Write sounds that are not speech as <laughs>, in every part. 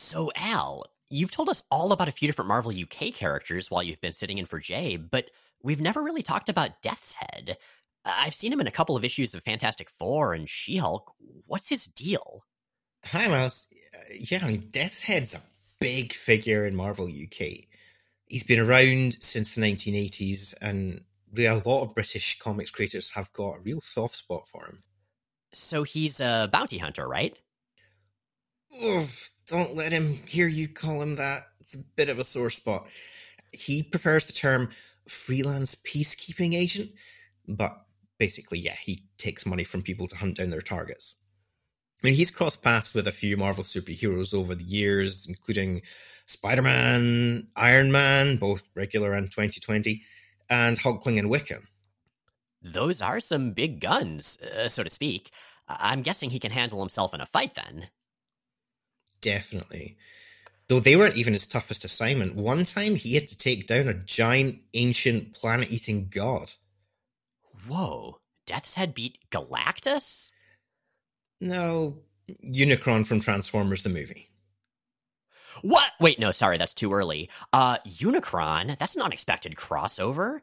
So, Al, you've told us all about a few different Marvel UK characters while you've been sitting in for Jay, but we've never really talked about Death's Head. I've seen him in a couple of issues of Fantastic Four and She Hulk. What's his deal? Hi, Miles. Yeah, I mean, Death's Head's a big figure in Marvel UK. He's been around since the 1980s, and a lot of British comics creators have got a real soft spot for him. So he's a bounty hunter, right? Ugh, don't let him hear you call him that. It's a bit of a sore spot. He prefers the term freelance peacekeeping agent, but basically, yeah, he takes money from people to hunt down their targets. I mean, he's crossed paths with a few Marvel superheroes over the years, including Spider Man, Iron Man, both regular and 2020, and Hulkling and Wiccan. Those are some big guns, uh, so to speak. I'm guessing he can handle himself in a fight then. Definitely. Though they weren't even his toughest assignment. One time he had to take down a giant, ancient, planet eating god. Whoa. Death's Head beat Galactus? No, Unicron from Transformers the movie. What? Wait, no, sorry, that's too early. Uh, Unicron? That's an unexpected crossover.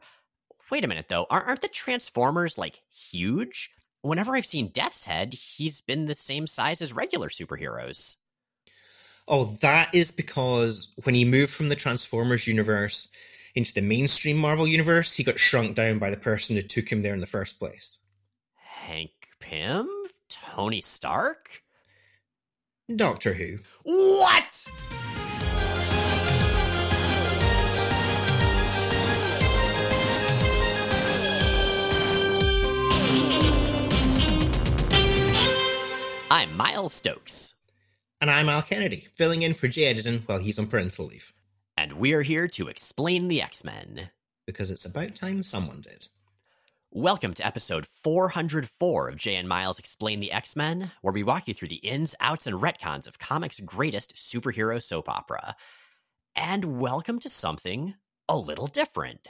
Wait a minute, though. Aren't the Transformers, like, huge? Whenever I've seen Death's Head, he's been the same size as regular superheroes. Oh, that is because when he moved from the Transformers universe into the mainstream Marvel universe, he got shrunk down by the person who took him there in the first place. Hank Pym? Tony Stark? Doctor Who. What? I'm Miles Stokes. And I'm Al Kennedy, filling in for Jay Edidin while he's on parental leave. And we're here to explain the X Men. Because it's about time someone did. Welcome to episode 404 of Jay and Miles Explain the X Men, where we walk you through the ins, outs, and retcons of comics' greatest superhero soap opera. And welcome to something a little different.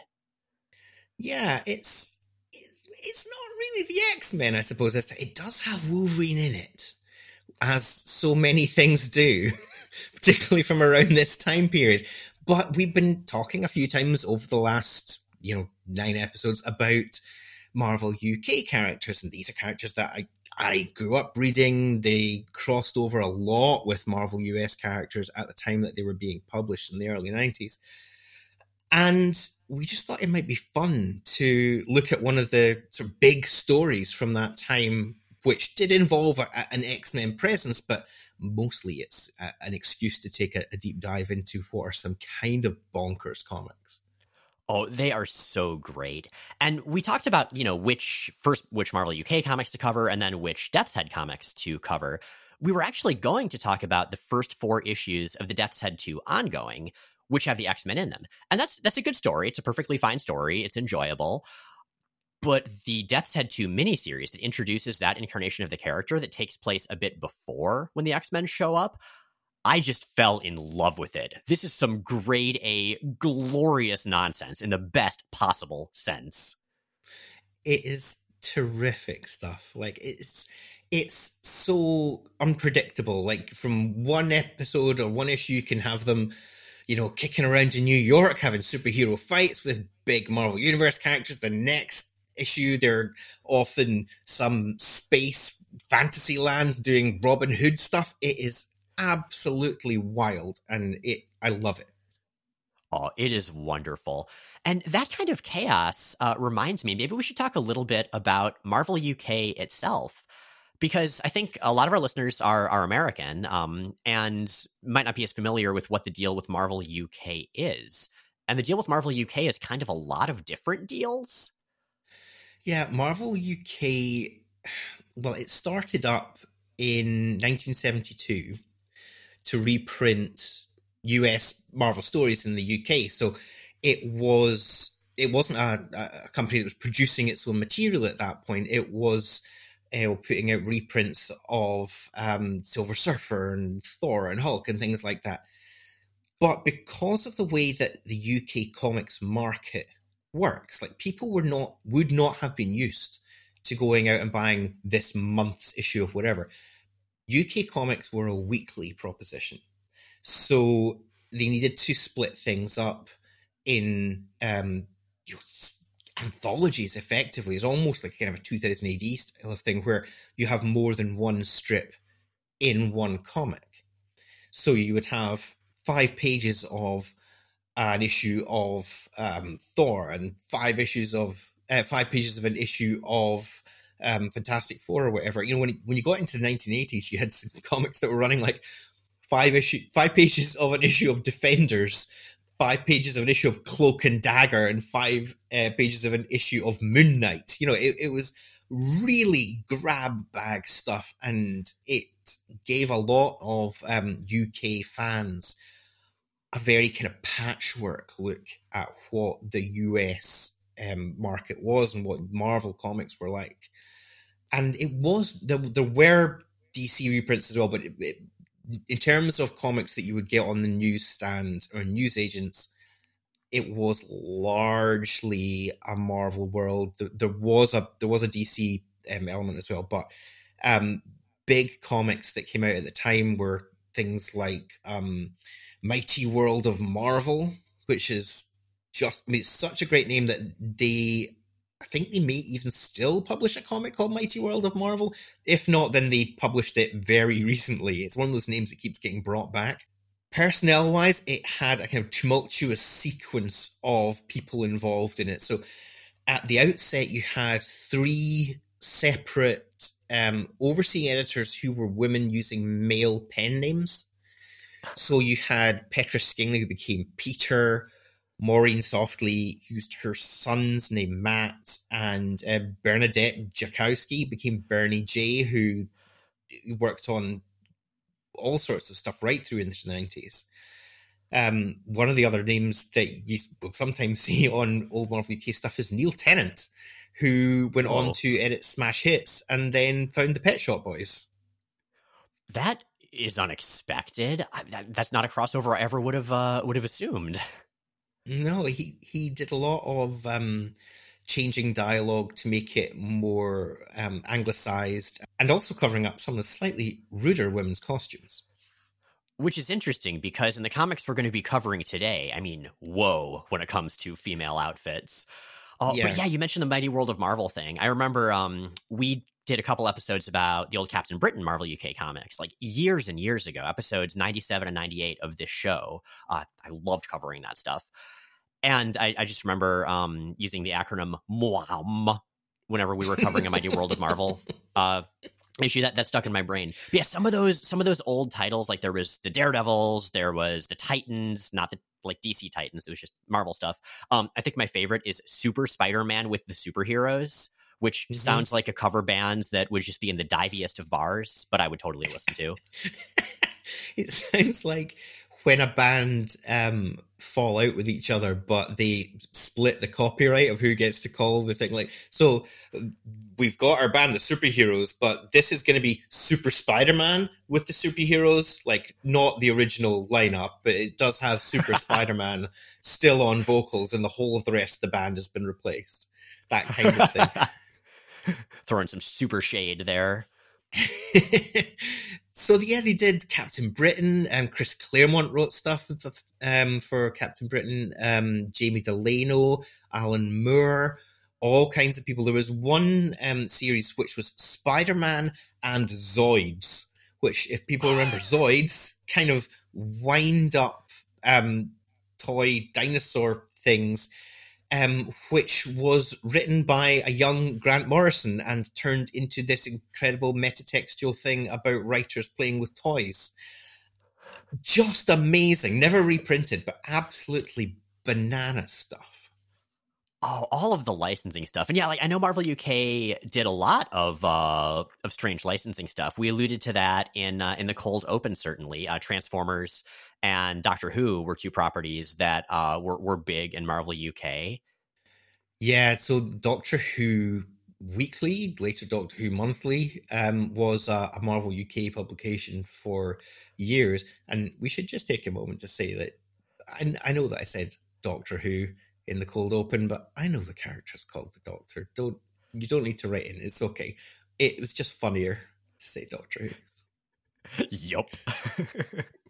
Yeah, it's it's, it's not really the X Men, I suppose. It does have Wolverine in it, as so many things do, <laughs> particularly from around this time period. But we've been talking a few times over the last, you know, nine episodes about Marvel UK characters, and these are characters that I I grew up reading. They crossed over a lot with Marvel US characters at the time that they were being published in the early nineties, and we just thought it might be fun to look at one of the sort of big stories from that time, which did involve a, an X Men presence, but mostly it's a, an excuse to take a, a deep dive into what are some kind of bonkers comics. Oh, they are so great. And we talked about, you know, which first which Marvel UK comics to cover and then which Death's Head comics to cover. We were actually going to talk about the first four issues of the Death's Head 2 ongoing, which have the X-Men in them. And that's that's a good story. It's a perfectly fine story. It's enjoyable. But the Death's Head 2 miniseries that introduces that incarnation of the character that takes place a bit before when the X-Men show up, I just fell in love with it. This is some grade A, glorious nonsense in the best possible sense. It is terrific stuff. Like it's it's so unpredictable. Like from one episode or one issue, you can have them, you know, kicking around in New York, having superhero fights with big Marvel Universe characters. The next issue, they're off in some space fantasy land doing Robin Hood stuff. It is absolutely wild, and it I love it. Oh, it is wonderful. And that kind of chaos uh, reminds me, maybe we should talk a little bit about Marvel UK itself. Because I think a lot of our listeners are are American um, and might not be as familiar with what the deal with Marvel UK is. And the deal with Marvel UK is kind of a lot of different deals. Yeah, Marvel UK, well, it started up in 1972 to reprint US Marvel stories in the UK. So it was it wasn't a, a company that was producing its own material at that point. It was uh, putting out reprints of um, Silver Surfer and Thor and Hulk and things like that. But because of the way that the UK comics market works, like people were not would not have been used to going out and buying this month's issue of whatever. UK comics were a weekly proposition. So they needed to split things up in um, you know, anthologies effectively. It's almost like kind of a 2000 AD style of thing where you have more than one strip in one comic. So you would have five pages of an issue of um, Thor and five issues of uh, five pages of an issue of um, Fantastic Four or whatever. You know, when when you got into the 1980s, you had some <laughs> comics that were running like five issue five pages of an issue of Defenders, five pages of an issue of Cloak and Dagger, and five uh, pages of an issue of Moon Knight. You know, it, it was really grab bag stuff, and it gave a lot of um, UK fans a very kind of patchwork look at what the US um, market was and what Marvel comics were like. And it was there, there were DC reprints as well, but it, it, in terms of comics that you would get on the newsstand or news agents, it was largely a Marvel world. There, there was a there was a DC um, element as well, but um, big comics that came out at the time were things like um, Mighty World of Marvel, which is just I mean, it's such a great name that they I think they may even still publish a comic called Mighty World of Marvel. If not, then they published it very <laughs> recently. It's one of those names that keeps getting brought back. Personnel wise, it had a kind of tumultuous sequence of people involved in it. So at the outset, you had three separate um, overseeing editors who were women using male pen names. So you had Petra Skingley, who became Peter. Maureen Softly used her son's name Matt, and uh, Bernadette Jakowski became Bernie Jaye, who worked on all sorts of stuff right through into the nineties. Um, one of the other names that you will sometimes <laughs> see on old Marvel UK stuff is Neil Tennant, who went oh. on to edit Smash Hits and then found the Pet Shop Boys. That is unexpected. I, that, that's not a crossover I ever would have uh, would have assumed. No, he he did a lot of um, changing dialogue to make it more um, anglicized, and also covering up some of the slightly ruder women's costumes. Which is interesting because in the comics we're going to be covering today, I mean, whoa, when it comes to female outfits. Uh, yeah. But yeah, you mentioned the Mighty World of Marvel thing. I remember um, we did a couple episodes about the old Captain Britain Marvel UK comics, like years and years ago, episodes 97 and 98 of this show. Uh, I loved covering that stuff. And I, I just remember um, using the acronym MWAM whenever we were covering a Mighty World of Marvel <laughs> uh, issue that that stuck in my brain. But yeah, some of those some of those old titles, like there was the Daredevils, there was the Titans, not the like DC Titans. It was just Marvel stuff. Um, I think my favorite is Super Spider Man with the superheroes, which mm-hmm. sounds like a cover band that would just be in the diviest of bars, but I would totally listen to. <laughs> it sounds like when a band um, fall out with each other, but they split the copyright of who gets to call the thing. Like, so we've got our band, the superheroes, but this is going to be Super Spider Man with the superheroes, like not the original lineup, but it does have Super <laughs> Spider Man still on vocals, and the whole of the rest of the band has been replaced. That kind of thing. <laughs> <laughs> Throwing some super shade there. <laughs> so yeah, they did Captain Britain. Um, Chris Claremont wrote stuff um, for Captain Britain. Um, Jamie Delano, Alan Moore, all kinds of people. There was one um, series which was Spider Man and Zoids, which, if people remember <gasps> Zoids, kind of wind up um, toy dinosaur things um, which was written by a young Grant Morrison and turned into this incredible metatextual thing about writers playing with toys. Just amazing. Never reprinted, but absolutely banana stuff. Oh, all of the licensing stuff, and yeah, like I know Marvel UK did a lot of uh, of strange licensing stuff. We alluded to that in uh, in the cold open. Certainly, uh, Transformers and Doctor Who were two properties that uh, were were big in Marvel UK. Yeah, so Doctor Who Weekly, later Doctor Who Monthly, um, was a, a, Marvel UK publication for years, and we should just take a moment to say that I, I know that I said Doctor Who in the cold open, but I know the character's called the Doctor. Don't you don't need to write in. It's okay. It was just funnier to say Doctor Who. <laughs> yup. <laughs>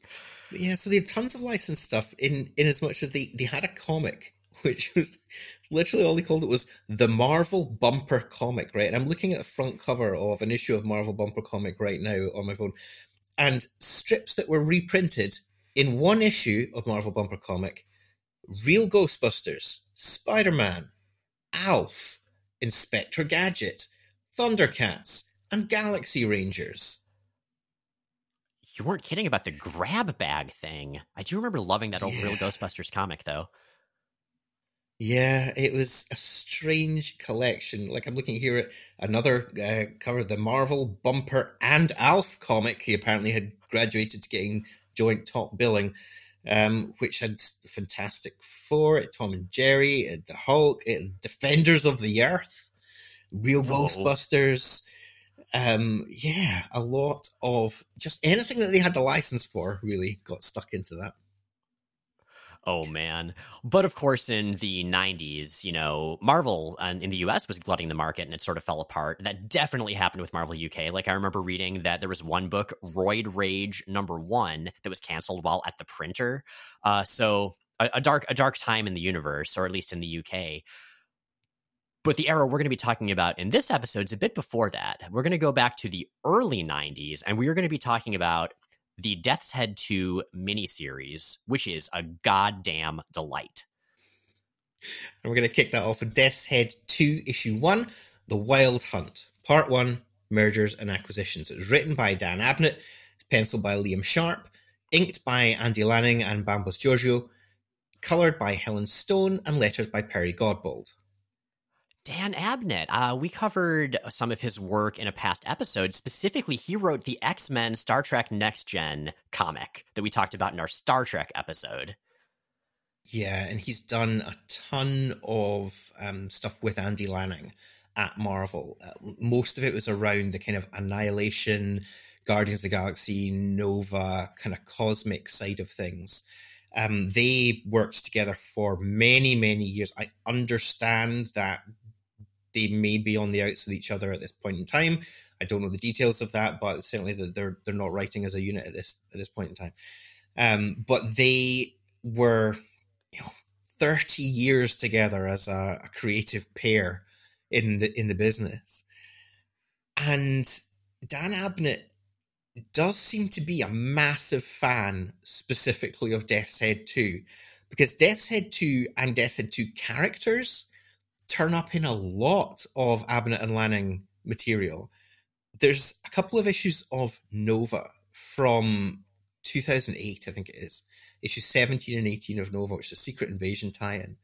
Yeah, so they had tons of licensed stuff in in as much as they they had a comic <laughs> which was literally all they called it was the Marvel Bumper Comic, right? And I'm looking at the front cover of an issue of Marvel Bumper Comic right now on my phone, and strips that were reprinted in one issue of Marvel Bumper Comic: Real Ghostbusters, Spider Man, Alf, Inspector Gadget, Thundercats, and Galaxy Rangers. You weren't kidding about the grab bag thing. I do remember loving that old Yeah. Real Ghostbusters comic, though. Yeah, it was a strange collection. Like I'm looking here at another uh, cover, the Marvel Bumper and Alf comic. He apparently had graduated to getting joint top billing, um, which had Fantastic Four, it Tom and Jerry, it the Hulk, it Defenders of the Earth, Real Whoa. Ghostbusters. Um, yeah, a lot of just anything that they had the license for really got stuck into that. Oh man. But of course in the 90s, you know, Marvel uh, in the US was glutting the market and it sort of fell apart. That definitely happened with Marvel UK. Like I remember reading that there was one book, Roid Rage number 1, that was canceled while at the printer. Uh so a, a dark a dark time in the universe or at least in the UK. But the era we're going to be talking about in this episode is a bit before that. We're going to go back to the early 90s and we are going to be talking about the Death's Head 2 miniseries, which is a goddamn delight. And we're going to kick that off with Death's Head 2, Issue 1, The Wild Hunt, Part 1, Mergers and Acquisitions. It was written by Dan Abnett, it's penciled by Liam Sharp, inked by Andy Lanning and Bambos Georgiou, coloured by Helen Stone, and letters by Perry Godbold. Dan Abnett, uh, we covered some of his work in a past episode. Specifically, he wrote the X Men Star Trek Next Gen comic that we talked about in our Star Trek episode. Yeah, and he's done a ton of um, stuff with Andy Lanning at Marvel. Uh, most of it was around the kind of Annihilation, Guardians of the Galaxy, Nova, kind of cosmic side of things. Um, they worked together for many, many years. I understand that they may be on the outs with each other at this point in time. I don't know the details of that, but certainly they're they're not writing as a unit at this at this point in time. Um, but they were you know 30 years together as a, a creative pair in the in the business and dan abnett does seem to be a massive fan specifically of death's head 2 because death's head 2 and death's head 2 characters turn up in a lot of abnett and lanning material there's a couple of issues of nova from 2008 i think it is issue 17 and 18 of Nova, which is a Secret Invasion tie in.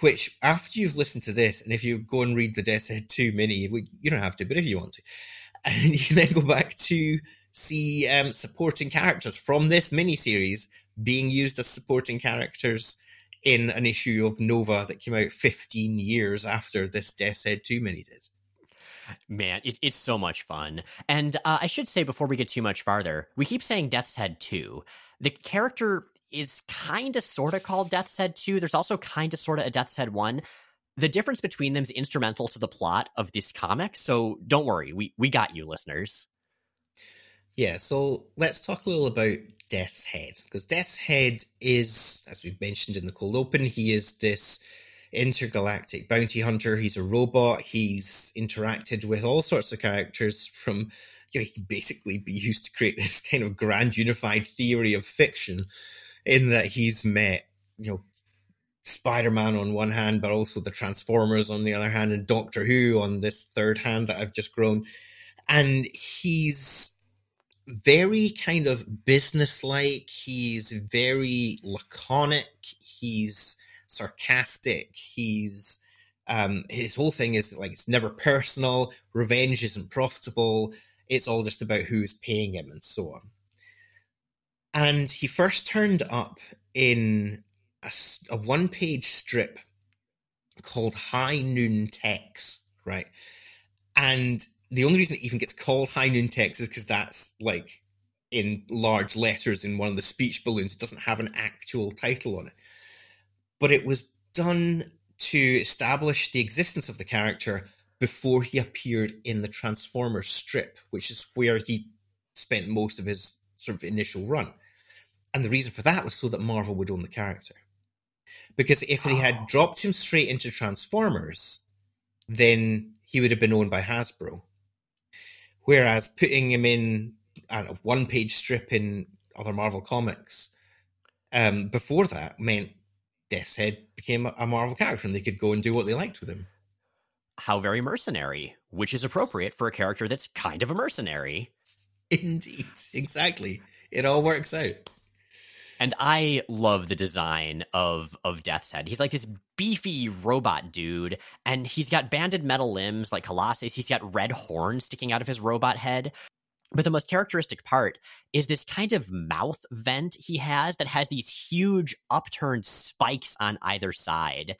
Which, after you've listened to this, and if you go and read the Death's Head 2 mini, you don't have to, but if you want to, <laughs> and you can then go back to see um, supporting characters from this mini series being used as supporting characters in an issue of Nova that came out 15 years after this Death's Head 2 mini did. Man, it, it's so much fun. And uh, I should say before we get too much farther, we keep saying Death's Head 2. The character is kind of sort of called Death's Head 2. There's also kind of sort of a Death's Head 1. The difference between them is instrumental to the plot of this comic, so don't worry, we, we got you, listeners. Yeah, so let's talk a little about Death's Head. Because Death's Head is, as we've mentioned in the cold open, he is this intergalactic bounty hunter. He's a robot. He's interacted with all sorts of characters from, you know, he basically be used to create <laughs> this kind of grand unified theory of fiction in that he's met, you know, Spider-Man on one hand, but also the Transformers on the other hand, and Doctor Who on this third hand that I've just grown. And he's very kind of businesslike. He's very laconic. He's sarcastic. He's um, his whole thing is that, like it's never personal. Revenge isn't profitable. It's all just about who's paying him and so on. And he first turned up in a one-page strip called High Noon Tex, right? And the only reason it even gets called High Noon Tex is because that's like in large letters in one of the speech balloons. It doesn't have an actual title on it. But it was done to establish the existence of the character before he appeared in the Transformers strip, which is where he spent most of his sort of initial run. And the reason for that was so that Marvel would own the character. Because if they had Oh. dropped him straight into Transformers, then he would have been owned by Hasbro. Whereas putting him in a one page strip in other Marvel comics um, before that meant Death's Head became a, a Marvel character and they could go and do what they liked with him. How very mercenary, which is appropriate for a character that's kind of a mercenary. <laughs> Indeed, exactly. It all works out. And I love the design of of Death's Head. He's like this beefy robot dude, and he's got banded metal limbs like Colossus. He's got red horns sticking out of his robot head. But the most characteristic part is this kind of mouth vent he has that has these huge upturned spikes on either side.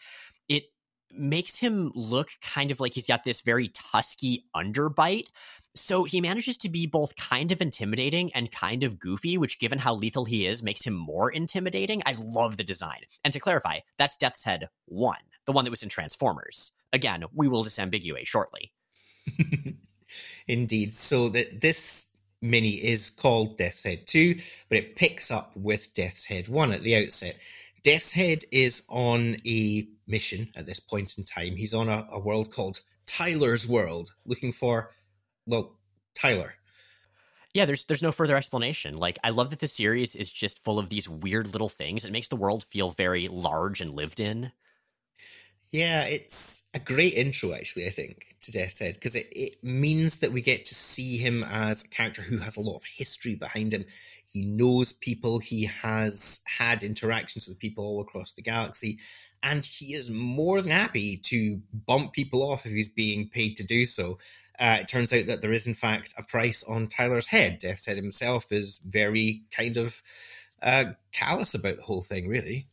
It makes him look kind of like he's got this very tusky underbite. So he manages to be both kind of intimidating and kind of goofy, which, given how lethal he is, makes him more intimidating. I love the design. And to clarify, that's Death's Head 1, the one that was in Transformers. Again, we will disambiguate shortly. <laughs> Indeed. So that this mini is called Death's Head 2, but it picks up with Death's Head 1 at the outset. Death's Head is on a mission at this point in time. He's on a, a world called Tyler's World, looking for, well, Tyler. Yeah, there's there's no further explanation. Like I love that the series is just full of these weird little things. It makes the world feel very large and lived in. Yeah, it's a great intro, actually, I think, to Death's Head, because it, it means that we get to see him as a character who has a lot of history behind him. He knows people, he has had interactions with people all across the galaxy, and he is more than happy to bump people off if he's being paid to do so. Uh, it turns out that there is, in fact, a price on Tyler's head. Death's Head himself is very kind of uh, callous about the whole thing, really.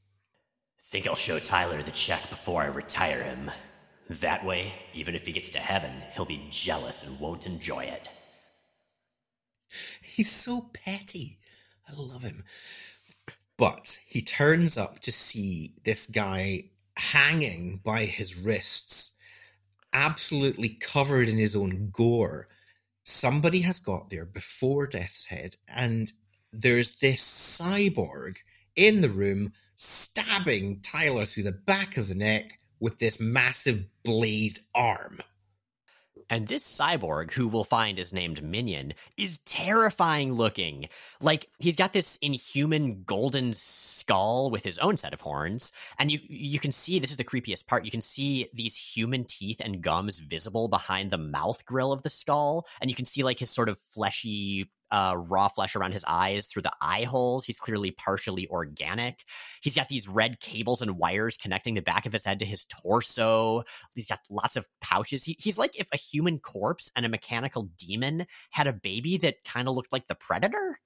Think I'll show Tyler the check before I retire him. That way, even if he gets to heaven, he'll be jealous and won't enjoy it. He's so petty. I love him. But he turns up to see this guy hanging by his wrists, absolutely covered in his own gore. Somebody has got there before Death's Head, and there's this cyborg in the room stabbing Tyler through the back of the neck with this massive blade arm. And this cyborg, who we'll find is named Minion, is terrifying looking. Like he's got this inhuman golden skull with his own set of horns, and you you can see this is the creepiest part. You can see these human teeth and gums visible behind the mouth grill of the skull, and you can see like his sort of fleshy uh, raw flesh around his eyes through the eye holes. He's clearly partially organic. He's got these red cables and wires connecting the back of his head to his torso. He's got lots of pouches. He, he's like if a human corpse and a mechanical demon had a baby that kind of looked like the Predator.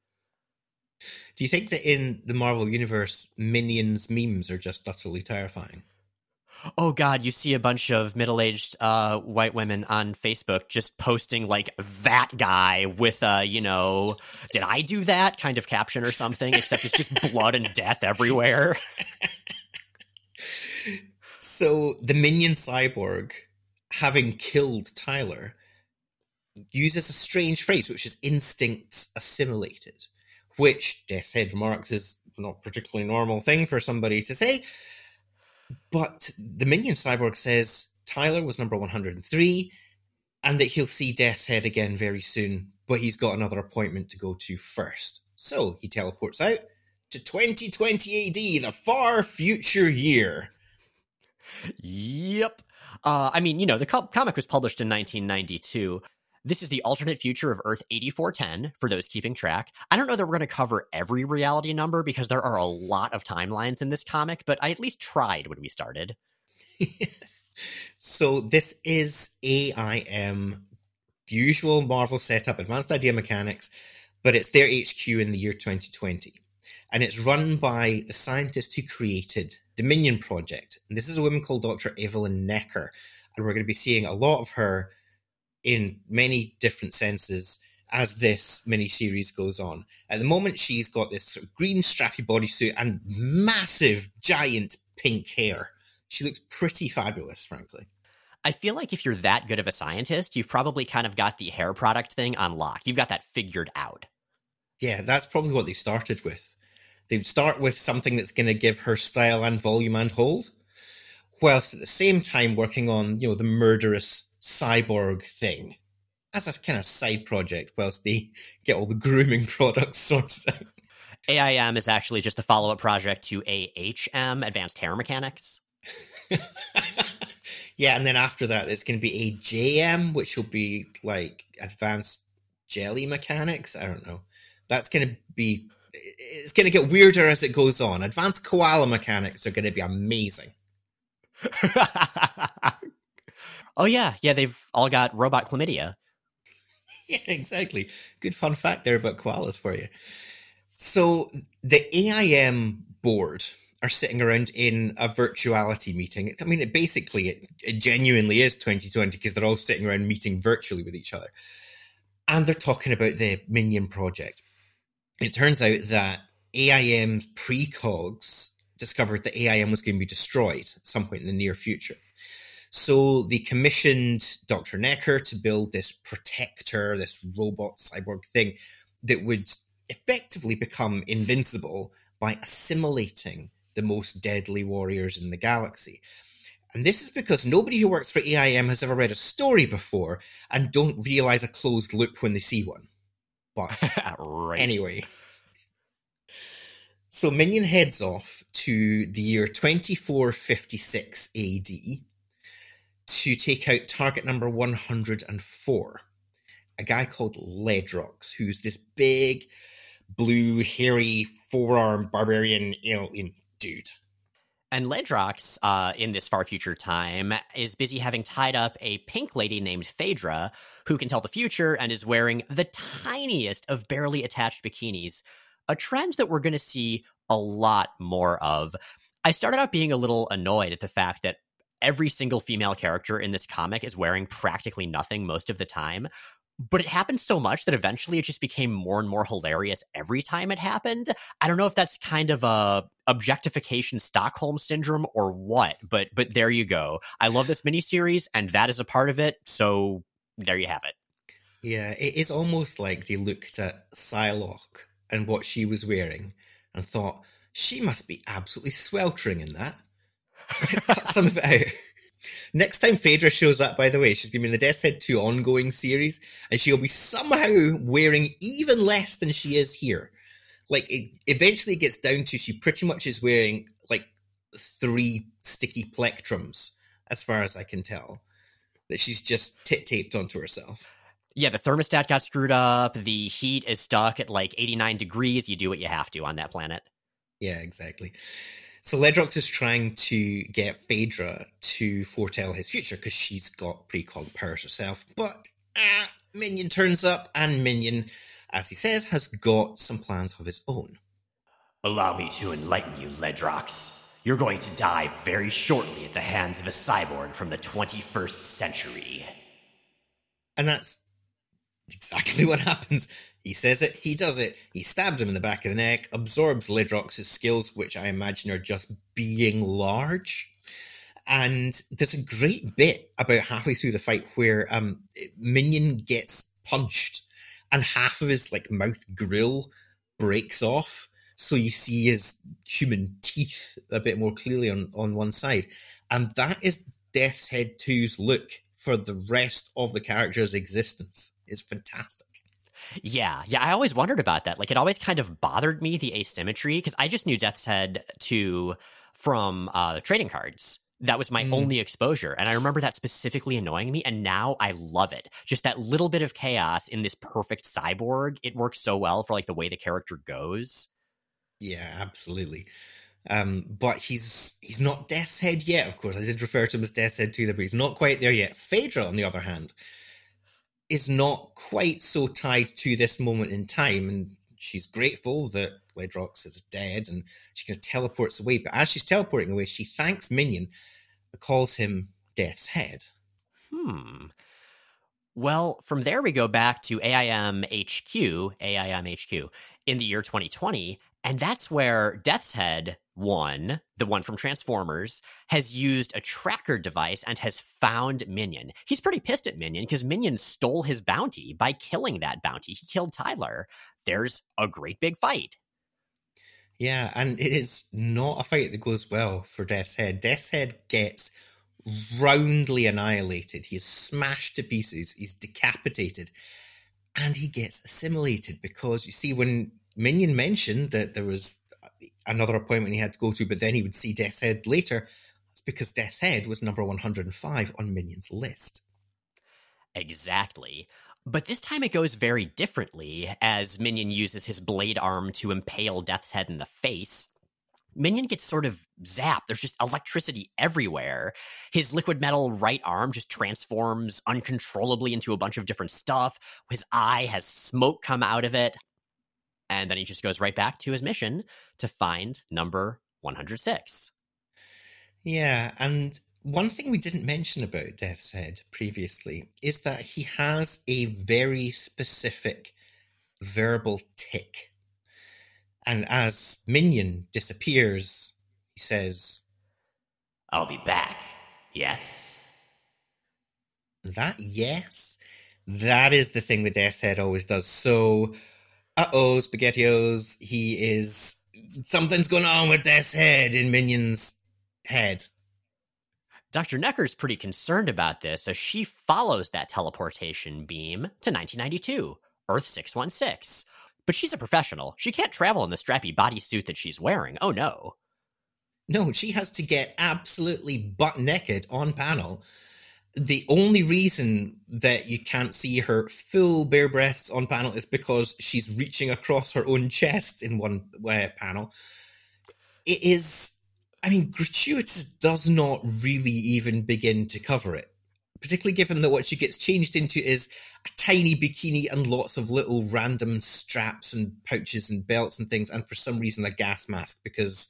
Do you think that in the Marvel Universe, Minions memes are just utterly terrifying? Oh God, you see a bunch of middle-aged uh, white women on Facebook just posting like that guy with a, you know, did I do that kind of caption or something, except it's just <laughs> blood and death everywhere. So the minion cyborg, having killed Tyler, uses a strange phrase, which is instinct assimilated, which Death's Head remarks is not particularly normal thing for somebody to say. But the minion cyborg says Tyler was number 103 and that he'll see Death's Head again very soon, but he's got another appointment to go to first. So he teleports out to 2020 AD, the far future year. Yep. Uh, I mean, you know, the co- comic was published in 1992. This is the alternate future of Earth 8410 for those keeping track. I don't know that we're going to cover every reality number because there are a lot of timelines in this comic, but I at least tried when we started. <laughs> so this is AIM, usual Marvel setup, advanced idea mechanics, but it's their HQ in the year 2020. And it's run by the scientist who created the Minion Project. And this is a woman called Dr. Evelyn Necker. And we're going to be seeing a lot of her in many different senses as this miniseries goes on. At the moment, she's got this sort of green strappy bodysuit and massive, giant pink hair. She looks pretty fabulous, frankly. I feel like if you're that good of a scientist, you've probably kind of got the hair product thing on lock. You've got that figured out. Yeah, that's probably what they started with. They'd start with something that's going to give her style and volume and hold, whilst at the same time working on, you know, the murderous cyborg thing as a kind of side project whilst they <laughs> get all the grooming <laughs> products sorted out. AIM is actually just a follow up project to AHM, Advanced Hair Mechanics. <laughs> yeah, and then after that, it's going to be AJM, which will be like Advanced Jelly Mechanics. I don't know. That's going to be. It's going to get weirder as it goes on. Advanced Koala Mechanics are going to be amazing. Oh yeah, yeah. They've all got robot chlamydia. <laughs> yeah, exactly. Good fun fact there about koalas for you. So the AIM board are sitting around in a virtuality meeting. I mean, it basically, it, it genuinely is 2020 because they're all sitting around meeting virtually with each other. And they're talking about the Minion project. It turns out that AIM's precogs discovered that AIM was going to be destroyed at some point in the near future. So they commissioned Dr. Necker to build this protector, this robot cyborg thing that would effectively become invincible by assimilating the most deadly warriors in the galaxy. And this is because nobody who works for AIM has ever read a story before and don't realize a closed loop when they see one. But <laughs> right. anyway. So Minion heads off to the year 2456 AD to take out target number 104, a guy called Ledrox, who's this big, blue, hairy, four-armed barbarian alien dude. And Ledrox, uh, in this far future time, is busy having tied up a pink lady named Phaedra, who can tell the future and is wearing the tiniest of barely attached bikinis, a trend that we're going to see a lot more of. I started out being a little annoyed at the fact that every single female character in this comic is wearing practically nothing most of the time. But it happened so much that eventually it just became more and more hilarious every time it happened. I don't know if that's kind of a objectification Stockholm syndrome or what, but but there you go. I love this miniseries, and that is a part of it. So there you have it. Yeah, it is almost like they looked at Psylocke and what she was wearing and thought, she must be absolutely sweltering in that. Let's cut some of it out. Next time Phaedra shows up, by the way, she's going to be in the Death's Head 2 ongoing series, and she'll be somehow wearing even less than she is here. Like, it eventually gets down to she pretty much is wearing like three sticky plectrums, as far as I can tell, that she's just tit taped onto herself. Yeah, the thermostat got screwed up. The heat is stuck at like 89 degrees. You do what you have to on that planet. Yeah, exactly. So Ledrox is trying to get Phaedra to foretell his future because she's got precog powers herself. But uh, Minion turns up, and Minion, as he says, has got some plans of his own. Allow me to enlighten you, Ledrox. You're going to die very shortly at the hands of a cyborg from the 21st century. And that's exactly <laughs> what happens. He says it, he does it, he stabs him in the back of the neck, absorbs Ledrox's skills, which I imagine are just being large. And there's a great bit about halfway through the fight where um, Minion gets punched and half of his like mouth grill breaks off. So you see his human teeth a bit more clearly on, on one side. And that is Death's Head 2's look for the rest of the character's existence. It's fantastic. Yeah, yeah, I always wondered about that. Like, it always kind of bothered me the asymmetry because I just knew Death's Head 2 from uh, trading cards. That was my mm. only exposure, and I remember that specifically annoying me. And now I love it. Just that little bit of chaos in this perfect cyborg. It works so well for like the way the character goes. Yeah, absolutely. Um, but he's he's not Death's Head yet. Of course, I did refer to him as Death's Head 2, but he's not quite there yet. Phaedra, on the other hand, is not quite so tied to this moment in time. And she's grateful that Ledrox is dead and she kind of teleports away. But as she's teleporting away, she thanks Minion, calls him Death's Head. Hmm. Well, from there we go back to AIM HQ, AIM HQ in the year 2020, and that's where Death's Head one, the one from Transformers, has used a tracker device and has found Minion. He's pretty pissed at Minion because Minion stole his bounty by killing that bounty. He killed Tyler. There's a great big fight. Yeah, and it is not a fight that goes well for Death's Head. Death's Head gets roundly annihilated. He is smashed to pieces. He's decapitated. And he gets assimilated because you see, when Minion mentioned that there was another appointment he had to go to, but then he would see Death's Head later, it's because Death's Head was number 105 on Minion's list. Exactly. But this time it goes very differently, as Minion uses his blade arm to impale Death's Head in the face. Minion gets sort of zapped. There's just electricity everywhere. His liquid metal right arm just transforms uncontrollably into a bunch of different stuff. His eye has smoke come out of it. And then he just goes right back to his mission to find number 106. Yeah, and one thing we didn't mention about Death's Head previously is that he has a very specific verbal tick. And as Minion disappears, he says, I'll be back. Yes? That yes? That is the thing the Death's Head always does. So, uh oh, SpaghettiOs, he is. Something's going on with Death's Head in Minion's head. Dr. Necker's pretty concerned about this so she follows that teleportation beam to 1992, Earth 616. But she's a professional. She can't travel in the strappy bodysuit that she's wearing. Oh no. No, she has to get absolutely butt naked on panel. The only reason that you can't see her full bare breasts on panel is because she's reaching across her own chest in one uh, panel. It is, I mean, gratuitous does not really even begin to cover it particularly given that what she gets changed into is a tiny bikini and lots of little random straps and pouches and belts and things, and for some reason a gas mask because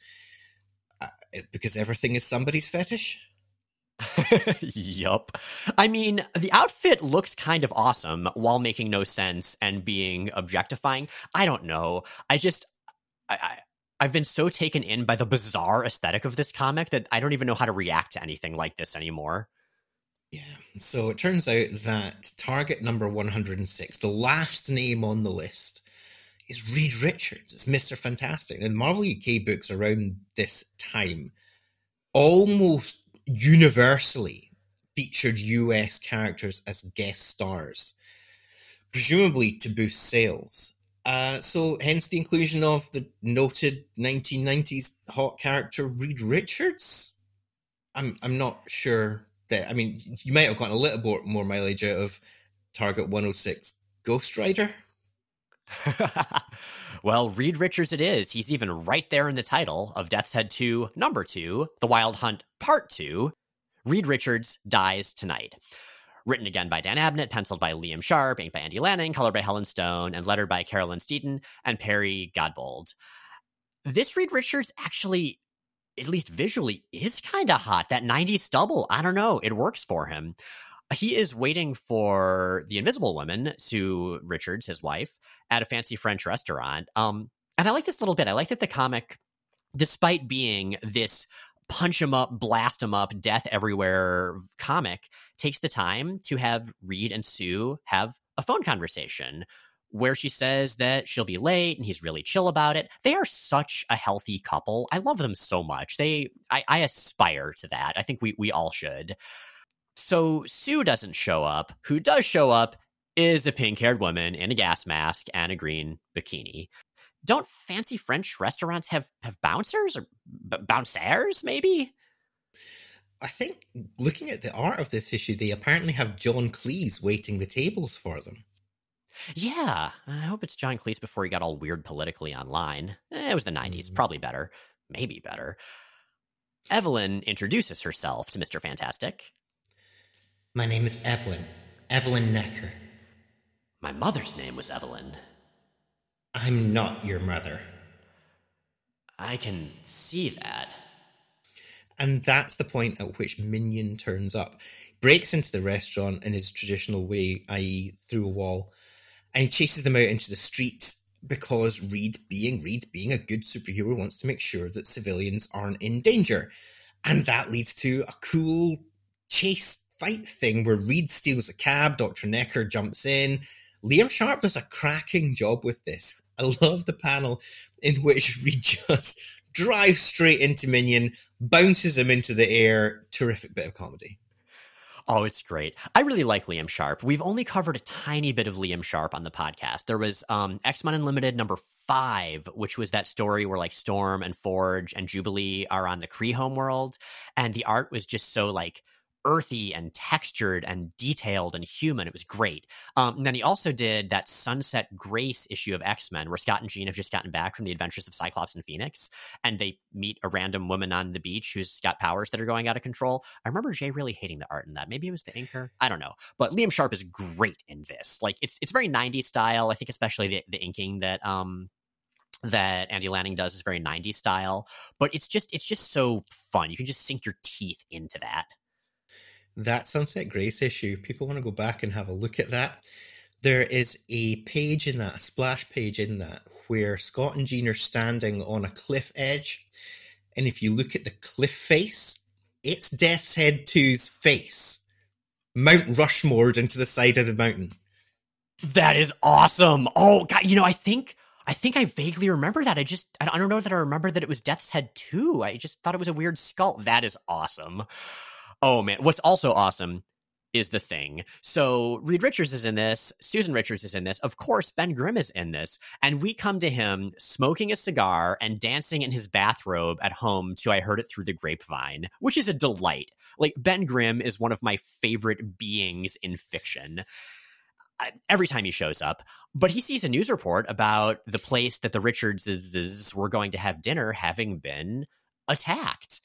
uh, because everything is somebody's fetish. <laughs> yup. I mean, the outfit looks kind of awesome while making no sense and being objectifying. I don't know. I just, I, I I've been so taken in by the bizarre aesthetic of this comic that I don't even know how to react to anything like this anymore. Yeah. So it turns out that target number 106, the last name on the list, is Reed Richards. It's Mr. Fantastic. And Marvel UK books around this time almost universally featured US characters as guest stars, presumably to boost sales. Uh, so, hence the inclusion of the noted 1990s hot character Reed Richards. I'm I'm not sure that I mean, you might have gotten a little more, more mileage out of Target 106 Ghost Rider. <laughs> well, Reed Richards it is. He's even right there in the title of Death's Head 2, number 2, The Wild Hunt, part 2. Reed Richards dies tonight. Written again by Dan Abnett, penciled by Liam Sharp, inked by Andy Lanning, colored by Helen Stone, and lettered by Carolyn Steaton and Perry Godbold. This Reed Richards actually at least visually, is kind of hot. That 90s stubble, I don't know, it works for him. He is waiting for the Invisible Woman, Sue Richards, his wife, at a fancy French restaurant. Um, and I like this little bit. I like that the comic, despite being this punch him up, blast him up, death everywhere comic, takes the time to have Reed and Sue have a phone conversation where she says that she'll be late and he's really chill about it. They are such a healthy couple. I love them so much. They I, I aspire to that. I think we we all should. So Sue doesn't show up. Who does show up is a pink-haired woman in a gas mask and a green bikini. Don't fancy French restaurants have have bouncers or b- bouncers maybe? I think looking at the art of this issue, they apparently have John Cleese waiting the tables for them. Yeah, I hope it's John Cleese before he got all weird politically online. Eh, it was the 90s, mm-hmm. probably better. Maybe better. Evelyn introduces herself to Mr. Fantastic. My name is Evelyn. Evelyn Necker. My mother's name was Evelyn. I'm not your mother. I can see that. And that's the point at which Minion turns up, breaks into the restaurant in his traditional way, i.e., through a wall, and chases them out into the street because Reed, being Reed, being a good superhero, wants to make sure that civilians aren't in danger. And that leads to a cool chase fight thing where Reed steals a cab, Dr. Necker jumps in. Liam Sharp does a cracking job with this. I love the panel in which <laughs> Reed just drives straight into Minion, bounces him into the air. Terrific bit of comedy. Oh, it's great. I really like Liam Sharp. We've only covered a tiny bit of Liam Sharp on the podcast. There was um, X Men Unlimited number five, which was that story where like Storm and Forge and Jubilee are on the Kree home world, and the art was just so like earthy and textured and detailed and human. It was great. Um, and then he also did that Sunset Grace issue of X Men, where Scott and Jean have just gotten back from the adventures of Cyclops and Phoenix, and they meet a random woman on the beach who's got powers that are going out of control. I remember Jay really hating the art in that. Maybe it was the inker. I don't know. But Liam Sharp is great in this. Like it's it's very 90s style. I think especially the the inking that um that Andy Lanning does is very 90s style, but it's just it's just so fun. You can just sink your teeth into that that Sunset Grace issue, people want to go back and have a look at that. There is a page in that, a splash page in that, where Scott and Jean are standing on a cliff edge. And if you look at the cliff face, it's Death's Head 2's face. Mount Rushmore into the side of the mountain. That is awesome. Oh god, you know, I think I think I vaguely remember that. I just I don't know that I remember that it was Death's Head 2. I just thought it was a weird skull. That is awesome. Oh man, what's also awesome is the thing. So Reed Richards is in this, Susan Richards is in this, of course Ben Grimm is in this, and we come to him smoking a cigar and dancing in his bathrobe at home to I Heard It Through the Grapevine, which is a delight. Like Ben Grimm is one of my favorite beings in fiction. Every time he shows up, but he sees a news report about the place that the Richardses were going to have dinner having been attacked.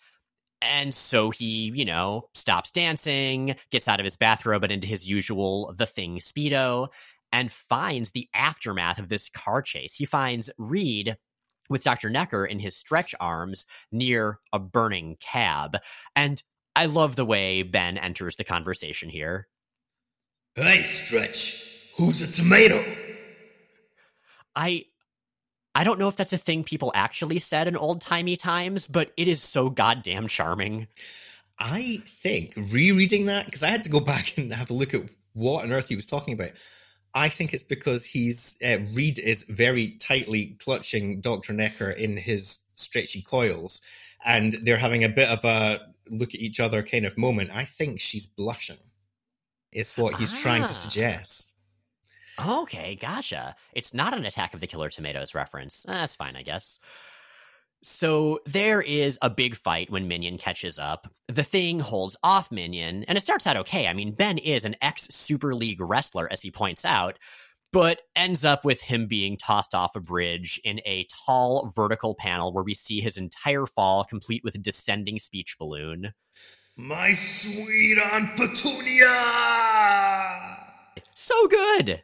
And so he, you know, stops dancing, gets out of his bathrobe and into his usual The Thing Speedo, and finds the aftermath of this car chase. He finds Reed with Dr. Necker in his stretch arms near a burning cab. And I love the way Ben enters the conversation here. Hey, Stretch, who's a tomato? I I don't know if that's a thing people actually said in old timey times, but it is so goddamn charming. I think rereading that, because I had to go <laughs> back and have a look at what on earth he was talking about. I think it's because he's uh, Reed is very tightly clutching Dr. Necker in his stretchy coils, and they're having a bit of a look at each other kind of moment. I think she's blushing, is what he's ah. trying to ah. suggest. Okay, gotcha. It's not an Attack of the Killer Tomatoes reference. Eh, that's fine, I guess. So there is a big fight when Minion catches up. The thing holds off Minion, and it starts out okay. I mean, Ben is an ex Super League wrestler, as he points out, but ends up with him being tossed off a bridge in a tall vertical panel where we see his entire fall, complete with a descending speech balloon. My sweet Aunt Petunia! So good!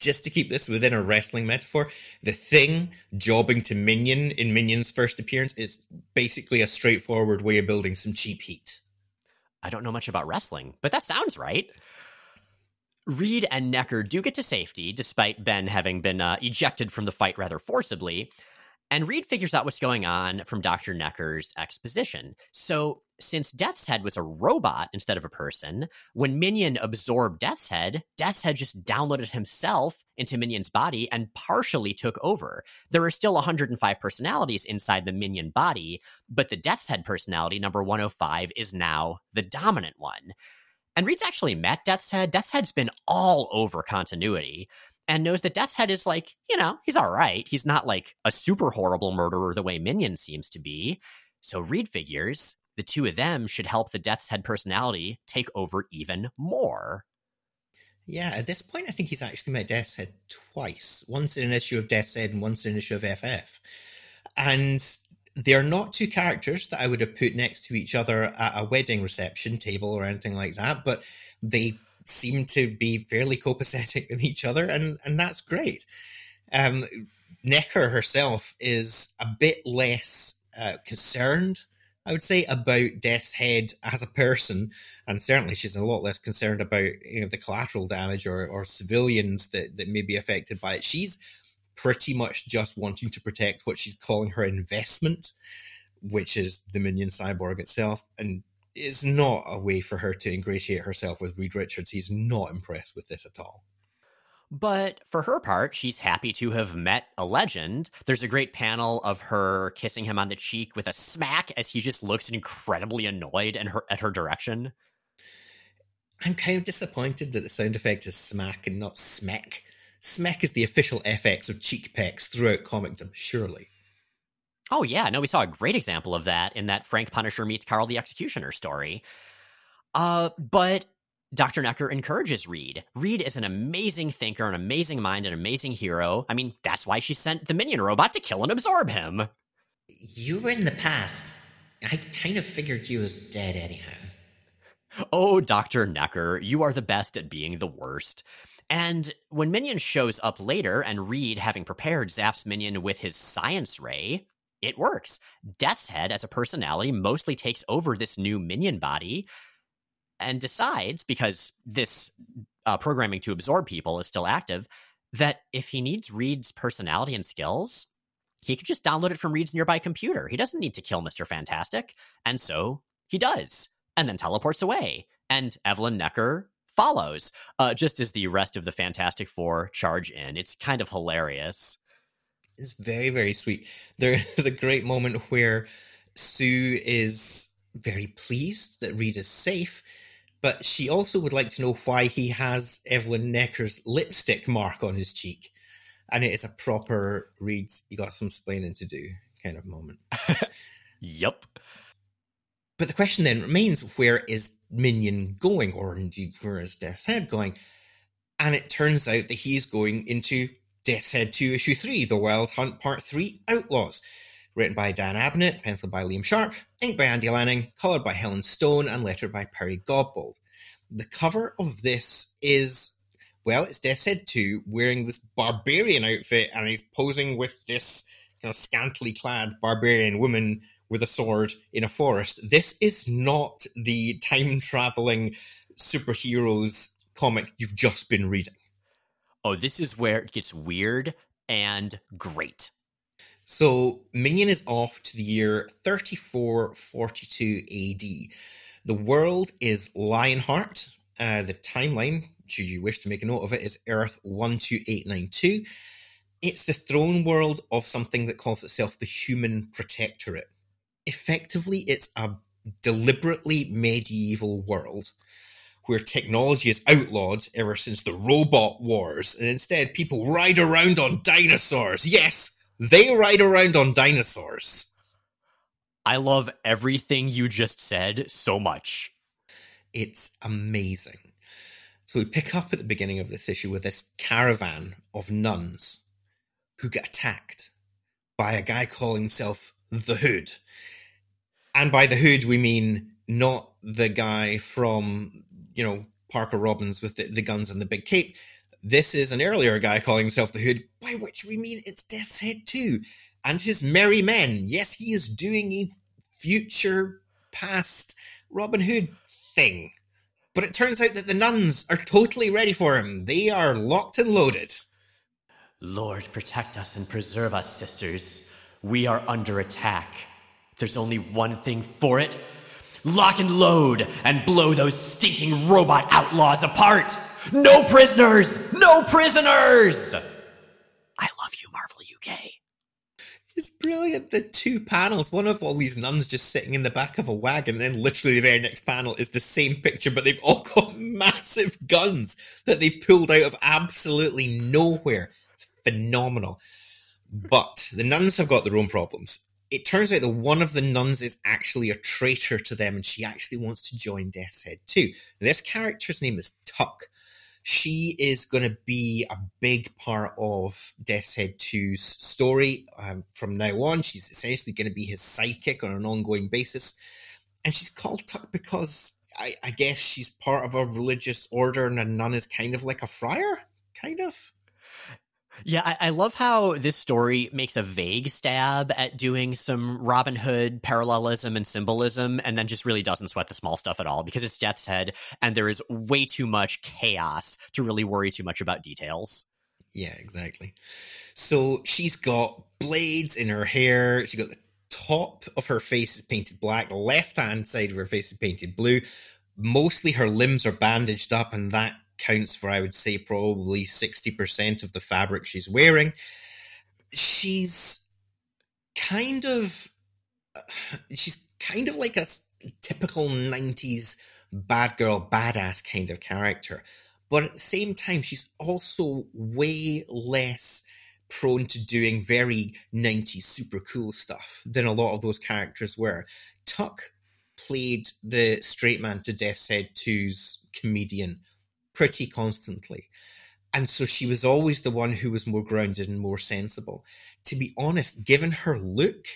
Just to keep this within a wrestling metaphor, the thing jobbing to Minion in Minion's first appearance is basically a straightforward way of building some cheap heat. I don't know much about wrestling, but that sounds right. Reed and Necker do get to safety, despite Ben having been uh, ejected from the fight rather forcibly. And Reed figures out what's going on from Dr. Necker's exposition. So, since Death's Head was a robot instead of a person, when Minion absorbed Death's Head, Death's Head just downloaded himself into Minion's body and partially took over. There are still 105 personalities inside the Minion body, but the Death's Head personality, number 105, is now the dominant one. And Reed's actually met Death's Head. Death's Head's been all over continuity and knows that Death's Head is like, you know, he's all right. He's not like a super horrible murderer the way Minion seems to be. So Reed figures the two of them should help the Death's Head personality take over even more. Yeah, at this point, I think he's actually met Death's Head twice. Once in an issue of Death's Head and once in an issue of FF. And they're not two characters that I would have put next to each other at a wedding reception table or anything like that, but they seem to be fairly copacetic with each other, and and that's great. Um, Necker herself is a bit less uh, concerned, I would say, about Death's Head as a person, and certainly she's a lot less concerned about you know the collateral damage or or civilians that that may be affected by it. She's pretty much just wanting to protect what she's calling her investment, which is the minion cyborg itself, and is not a way for her to ingratiate herself with Reed Richards. He's not impressed with this at all. But for her part, she's happy to have met a legend. There's a great panel of her kissing him on the cheek with a smack as he just looks incredibly annoyed at her, at her direction. I'm kind of disappointed that the sound effect is smack and not smack. Smack is the official FX of cheek pecks throughout comicdom, surely. Oh, yeah. No, we saw a great example of that in that Frank Punisher meets Carl the Executioner story. Uh, but Dr. Necker encourages Reed. Reed is an amazing thinker, an amazing mind, an amazing hero. I mean, that's why she sent the minion robot to kill and absorb him. You were in the past. I kind of figured you was dead anyhow. Oh, Dr. Necker, you are the best at being the worst. And when Minion shows up later and Reed, having prepared, zaps Minion with his science ray, it works. Death's Head, as a personality, mostly takes over this new Minion body and decides, because this uh, programming to absorb people is still active, that if he needs Reed's personality and skills, he could just download it from Reed's nearby computer. He doesn't need to kill Mr. Fantastic. And so he does, and then teleports away. And Evelyn Necker follows, uh, just as the rest of the Fantastic Four charge in. It's kind of hilarious. It's very, very sweet. There <laughs> is a great moment where Sue is very pleased that Reed is safe, but she also would like to know why he has Evelyn Necker's lipstick mark on his cheek. And it is a proper Reed, you got some explaining to do kind of moment. <laughs> yep. But the question then remains where is Minion going, or indeed where is Death's Head going? And it turns out that he's going into Death's Head 2, Issue 3, The Wild Hunt Part 3 Outlaws. Written by Dan Abnett, penciled by Liam Sharp, inked by Andy Lanning, coloured by Helen Stone, and lettered by Perry Godbold. The cover of this is, well, it's Death's Head 2 wearing this barbarian outfit, and he's posing with this kind of scantily clad barbarian woman with a sword in a forest. This is not the time traveling superheroes comic you've just been reading. Oh, this is where it gets weird and great. So, Minion is off to the year 3442 AD. The world is Lionheart. Uh, the timeline, should you wish to make a note of it, is Earth 12892. It's the throne world of something that calls itself the Human Protectorate effectively it's a deliberately medieval world where technology is outlawed ever since the robot wars and instead people ride around on dinosaurs. Yes they ride around on dinosaurs. I love everything you just said so much. It's amazing. So we pick up at the beginning of this issue with this caravan of nuns who get attacked by a guy calling himself the hood. And by the hood, we mean not the guy from, you know, Parker Robbins with the, the guns and the big cape. This is an earlier guy calling himself the Hood, by which we mean it's Death's Head too. And his merry men. Yes, he is doing a future past Robin Hood thing. But it turns out that the nuns are totally ready for him. They are locked and loaded. Lord, protect us and preserve us, sisters. We are under attack. There's only one thing for it lock and load and blow those stinking robot outlaws apart! No prisoners! No prisoners! I love you, Marvel UK. It's brilliant. The two panels, one of all these nuns just sitting in the back of a wagon, and then literally the very next panel is the same picture, but they've all <laughs> got massive guns that they pulled out of absolutely nowhere. It's phenomenal. But the nuns have got their own problems it turns out that one of the nuns is actually a traitor to them and she actually wants to join Death's Head too. This character's name is Tuck. She is going to be a big part of Death's Head 2's story um, from now on. She's essentially going to be his sidekick on an ongoing basis. And she's called Tuck because I, I guess she's part of a religious order and a nun is kind of like a friar, kind of. Yeah, I, I, love how this story makes a vague stab at doing some Robin Hood parallelism and symbolism, and then just really doesn't sweat the small stuff at all because it's Death's Head, and there is way too much chaos to really worry too much about details. Yeah, exactly. So she's got blades in her hair. She got the top of her face is painted black. The left hand side of her face is painted blue. Mostly her limbs are bandaged up, and that counts for, I would say, probably 60% of the fabric she's wearing. She's kind of. Uh, she's kind of like a typical 90s bad girl, badass kind of character. But at the same time, she's also way less prone to doing very 90s super cool stuff than a lot of those characters were. Tuck played the straight man to Death's Head 2's comedian pretty constantly. And so she was always the one who was more grounded and more sensible. To be honest, given her look,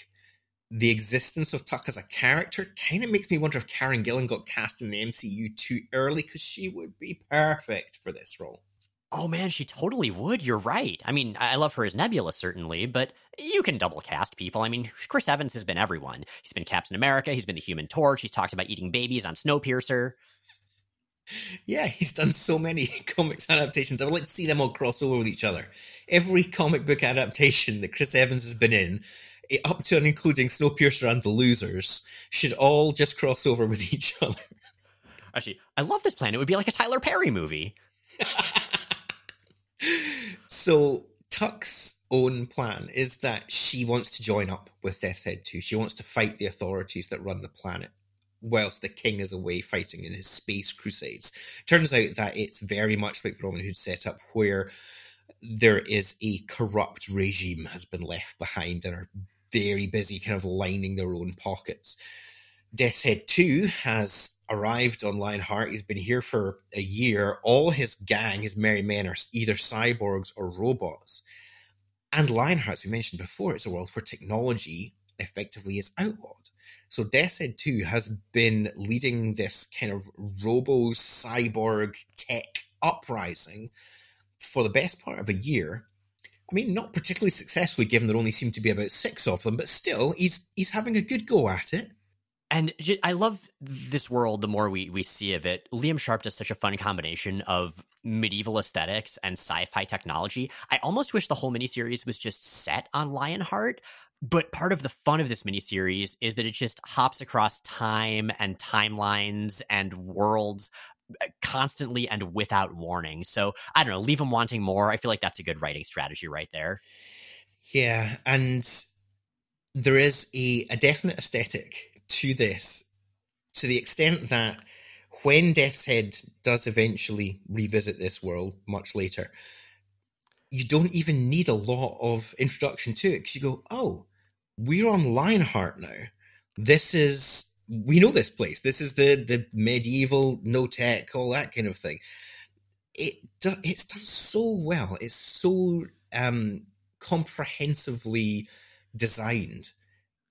the existence of Tuck as a character kind of makes me wonder if Karen Gillan got cast in the MCU too early because she would be perfect for this role. Oh man, she totally would. You're right. I mean, I love her as Nebula, certainly, but you can double cast people. I mean, Chris Evans has been everyone. He's been Captain America, he's been the Human Torch, he's talked about eating babies on Snowpiercer. Yeah, he's done so many <laughs> comics adaptations. I would like to see them all cross over with each other. Every comic book adaptation that Chris Evans has been in, eh, up to and including Snowpiercer and The Losers, should all just cross over with <laughs> each other. Actually, I love this plan. It would be like a Tyler Perry movie. <laughs> so Tuck's own plan is that she wants to join up with Death's Head 2. She wants to fight the authorities that run the planet whilst the king is away fighting in his space crusades. Turns out that it's very much like the Robin Hood setup where there is a corrupt regime has been left behind and are very busy kind of lining their own pockets. Death's Head 2 has arrived on Lionheart. He's been here for a year. All his gang, his merry men, are either cyborgs or robots. And Lionheart, as we mentioned before, is a world where technology effectively is outlawed. So Death's Head 2 has been leading this kind of robo cyborg tech uprising for the best part of a year. I mean, not particularly successfully, given there only seem to be about six of them, but still, he's he's having a good go at it. And I love this world the more we, we see of it. Liam Sharp does such a fun combination of medieval aesthetics and sci fi technology. I almost wish the whole miniseries was just set on Lionheart. But part of the fun of this miniseries is that it just hops across time and timelines and worlds uh, constantly and without warning. So I don't know, leave them wanting more. I feel like that's a good writing strategy right there. Yeah. And there is a, a definite aesthetic to this to the extent that when Death's Head does eventually revisit this world much later, you don't even need a lot of introduction to it because you go, oh, we're on Lionheart now. This is we know this place. This is the the medieval no tech, all that kind of thing. It do, it's done so well. It's so um, comprehensively designed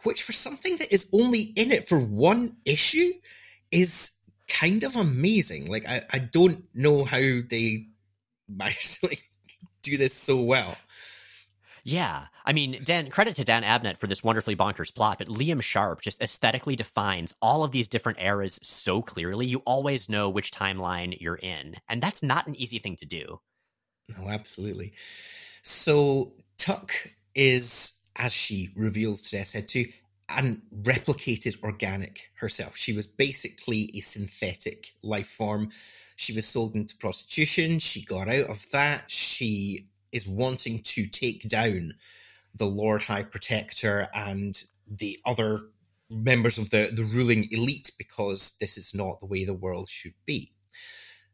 which for something that is only in it for one issue is kind of amazing. Like I, I don't know how they <laughs> managed to like, do this so well. Yeah. I mean, Dan, credit to Dan Abnett for this wonderfully bonkers plot, but Liam Sharp just aesthetically defines all of these different eras so clearly. You always know which timeline you're in. And that's not an easy thing to do. No, absolutely. So Tuck is as she reveals to Death's Head 2, and replicated organic herself. She was basically a synthetic life form. She was sold into prostitution. She got out of that. She is wanting to take down the Lord High Protector and the other members of the, the ruling elite because this is not the way the world should be.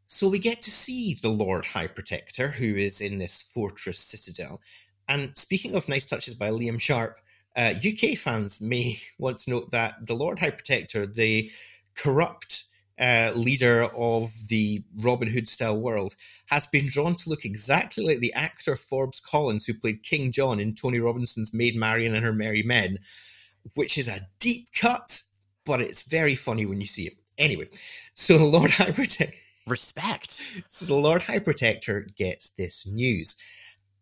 So we get to see the Lord High Protector, who is in this fortress citadel, and speaking of nice touches by Liam Sharp, uh, UK fans may <laughs> want to note that the Lord High Protector, the corrupt uh, leader of the Robin Hood style world, has been drawn to look exactly like the actor Forbes Collins, who played King John in Tony Robinson's Maid Marian and Her Merry Men, which is a deep cut, but it's very funny when you see it. Anyway, so the Lord <laughs> High Protector. Respect. So the Lord High Protector gets this news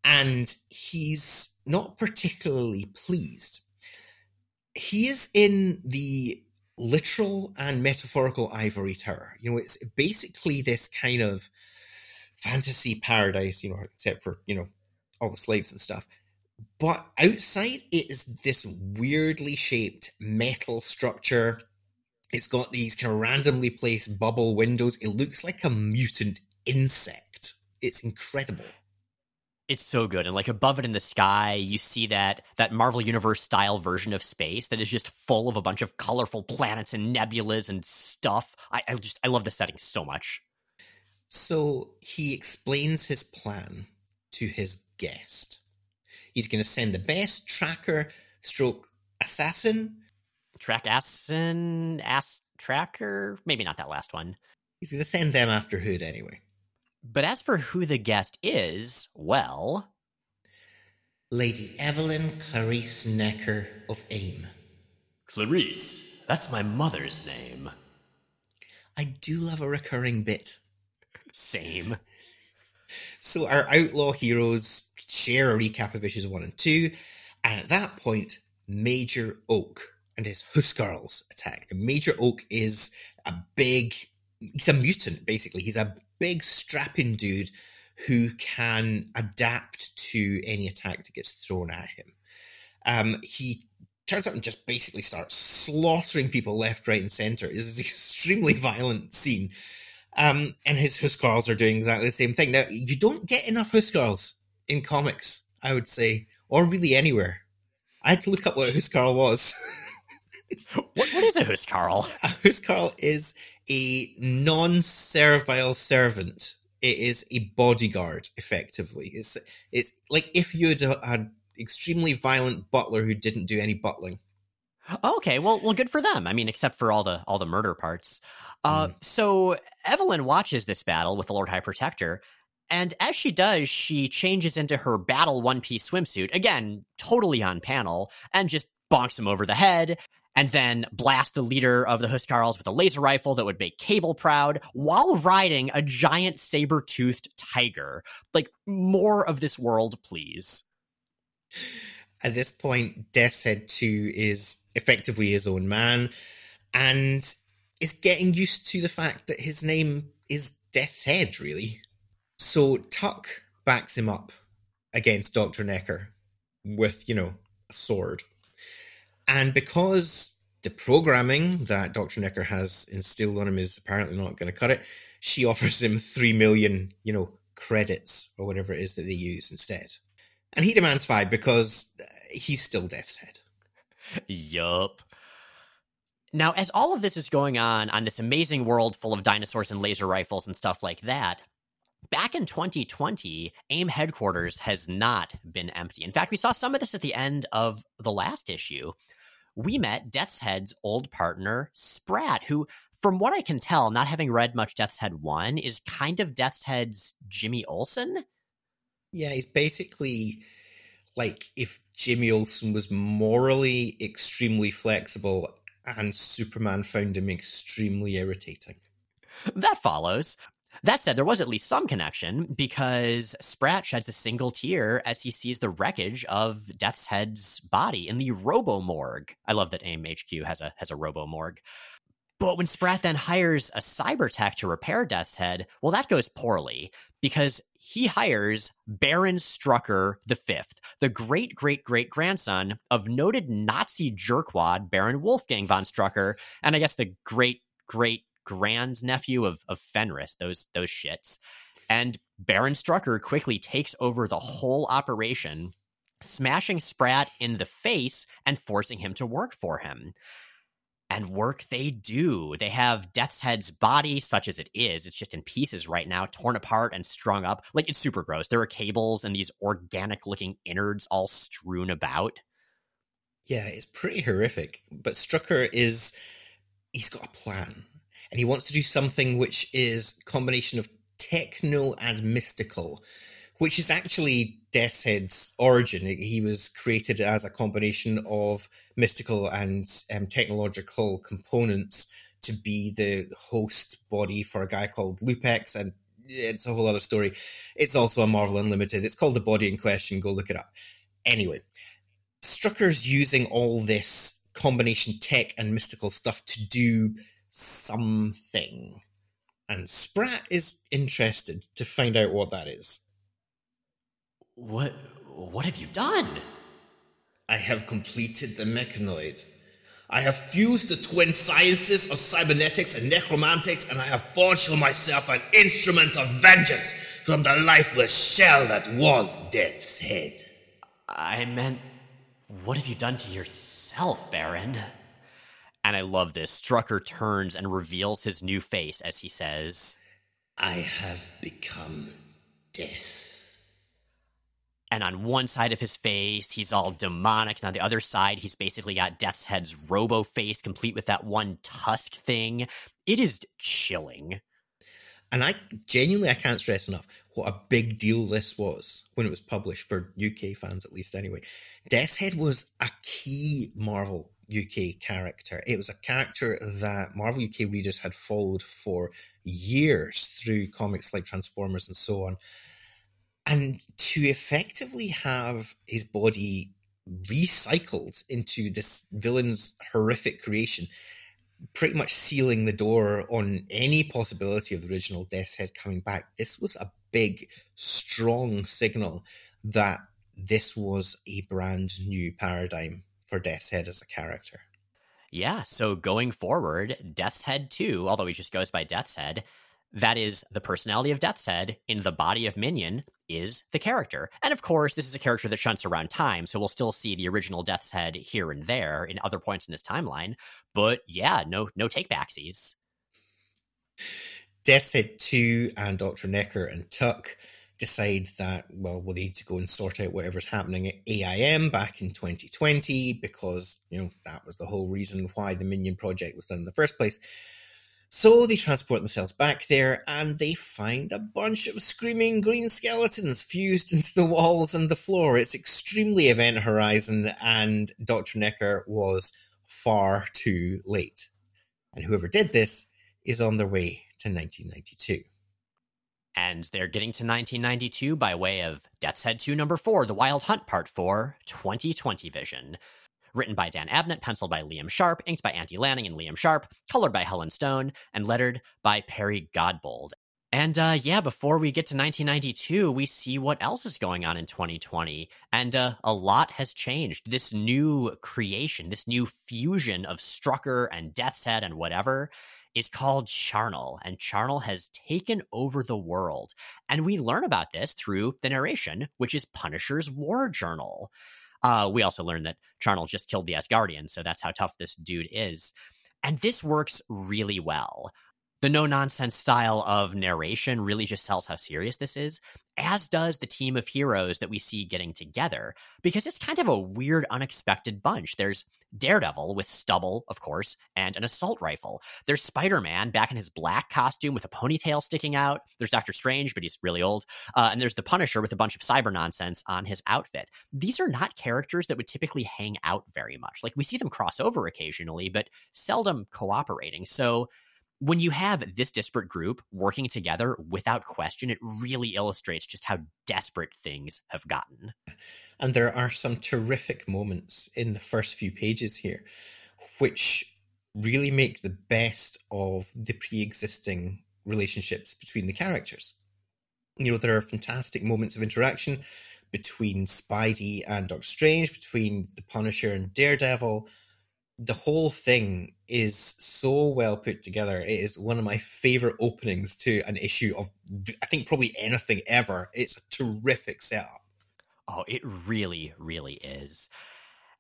and he's not particularly pleased. He is in the literal and metaphorical ivory tower. You know, it's basically this kind of fantasy paradise, you know, except for, you know, all the slaves and stuff. But outside, it is this weirdly shaped metal structure. It's got these kind of randomly placed bubble windows. It looks like a mutant insect. It's incredible. It's so good. And like above it in the sky, you see that that Marvel Universe style version of space that is just full of a bunch of colorful planets and nebulas and stuff. I, I just I love the setting so much. So he explains his plan to his guest. He's going to send the best tracker stroke assassin. Track assassin, ass tracker? Maybe not that last one. He's going to send them after Hood anyway. But as for who the guest is, well. Lady Evelyn Clarice Necker of AIM. Clarice, that's my mother's name. I do love a recurring bit. Same. <laughs> So our outlaw heroes share a recap of issues one and two, and at that point, Major Oak and his Huskarls attack. And Major Oak is a big, he's a mutant basically. He's a big strapping dude who can adapt to any attack that gets thrown at him. Um, he turns up and just basically starts slaughtering people left, right, and center. It's an <laughs> extremely violent scene. Um, and his Huskarls are doing exactly the same thing. Now, you don't get enough Huskarls in comics, I would say, or really anywhere. I had to look up what a Huskarl was. <laughs> what, what is a Huskarl? A Huskarl is a non-servile servant. It is a bodyguard, effectively. It's it's like if you had an extremely violent butler who didn't do any butling. Okay, well, well, good for them. I mean, except for all the all the murder parts. Uh, mm. So Evelyn watches this battle with the Lord High Protector, and as she does, she changes into her battle one piece swimsuit again, totally on panel, and just bonks him over the head and then blast the leader of the Huskarls with a laser rifle that would make Cable proud while riding a giant saber toothed tiger. Like, more of this world, please. At this point, Death's Head 2 is effectively his own man and is getting used to the fact that his name is Death's Head, really. So Tuck backs him up against Dr. Necker with, you know, a sword. And because the programming that Dr. Necker has instilled on him is apparently not going to cut it, she offers him three million, you know, credits or whatever it is that they use instead. And he demands five because uh, he's still Death's Head. Yup. Now, as all of this is going on on this amazing world full of dinosaurs and laser rifles and stuff like that, back in 2020, AIM headquarters has not been empty. In fact, we saw some of this at the end of the last issue we met Death's Head's old partner, Sprat, who, from what I can tell, not having read much Death's Head 1, is kind of Death's Head's Jimmy Olsen. Yeah, he's basically like if Jimmy Olsen was morally extremely flexible and Superman found him extremely irritating. That follows. That said, there was at least some connection because Sprat sheds a single tear as he sees the wreckage of Death's Head's body in the Robo Morgue. I love that AIM HQ has a has a Robo Morgue. But when Sprat then hires a cyber tech to repair Death's Head, well, that goes poorly because he hires Baron Strucker V, the great great great grandson of noted Nazi jerkwad Baron Wolfgang von Strucker, and I guess the great great grand nephew of, of Fenris, those those shits. And Baron Strucker quickly takes over the whole operation, smashing Sprat in the face and forcing him to work for him. And work they do. They have Death's Head's body, such as it is. It's just in pieces right now, torn apart and strung up. Like it's super gross. There are cables and these organic looking innards all strewn about. Yeah, it's pretty horrific. But Strucker is he's got a plan and he wants to do something which is combination of techno and mystical, which is actually Death's Head's origin. He was created as a combination of mystical and um, technological components to be the host body for a guy called Lupex, and it's a whole other story. It's also a Marvel Unlimited. It's called The Body in Question. Go look it up. Anyway, Strucker's using all this combination tech and mystical stuff to do something. And Sprat is interested to find out what that is. What what have you done? I have completed the mechanoid. I have fused the twin sciences of cybernetics and necromantics, and I have forged for myself an instrument of vengeance from the lifeless shell that was Death's Head. I meant, what have you done to yourself, Baron? And I love this. Strucker turns and reveals his new face as he says, I have become death. And on one side of his face, he's all demonic. And on the other side, he's basically got Death's Head's robo face, complete with that one tusk thing. It is chilling. And I genuinely, I can't stress enough what a big deal this was when it was published for UK fans, at least anyway. Death's Head was a key Marvel UK character. It was a character that Marvel UK readers had followed for years through comics like Transformers and so on. And to effectively have his body recycled into this villain's horrific creation, pretty much sealing the door on any possibility of the original Death's Head coming back, this was a big, strong signal that this was a brand new paradigm for Death's Head as a character. Yeah, so going forward, Death's Head 2, although he just goes by Death's Head, that is the personality of Death's Head in the body of Minion is the character. And of course, this is a character that shunts around time, so we'll still see the original Death's Head here and there in other points in his timeline. But yeah, no no take backsies. Death's Head 2 and Dr. Necker and Tuck decide that, well, we'll need to go and sort out whatever's happening at AIM back in 2020 because, you know, that was the whole reason why the Minion project was done in the first place. So they transport themselves back there and they find a bunch of screaming green skeletons fused into the walls and the floor. It's extremely Event Horizon, and Dr. Necker was far too late. And whoever did this is on their way to 1992. And they're getting to 1992 by way of Death's Head 2 number 4, The Wild Hunt Part 4, 2020 Vision. Written by Dan Abnett, penciled by Liam Sharp, inked by Andy Lanning and Liam Sharp, colored by Helen Stone, and lettered by Perry Godbold. And uh, yeah, before we get to 1992, we see what else is going on in 2020. And uh, a lot has changed. This new creation, this new fusion of Strucker and Death's Head and whatever is called Charnel. And Charnel has taken over the world. And we learn about this through the narration, which is Punisher's War Journal. Uh, we also learn that Charnel just killed the Asgardian, so that's how tough this dude is. And this works really well. The no nonsense style of narration really just sells how serious this is, as does the team of heroes that we see getting together, because it's kind of a weird, unexpected bunch. There's Daredevil with stubble, of course, and an assault rifle. There's Spider Man back in his black costume with a ponytail sticking out. There's Doctor Strange, but he's really old. Uh, and there's the Punisher with a bunch of cyber nonsense on his outfit. These are not characters that would typically hang out very much. Like we see them cross over occasionally, but seldom cooperating. So when you have this disparate group working together without question, it really illustrates just how desperate things have gotten. And there are some terrific moments in the first few pages here, which really make the best of the pre existing relationships between the characters. You know, there are fantastic moments of interaction between Spidey and Doctor Strange, between the Punisher and Daredevil. The whole thing is so well put together. It is one of my favorite openings to an issue of, I think, probably anything ever. It's a terrific setup. Oh, it really, really is.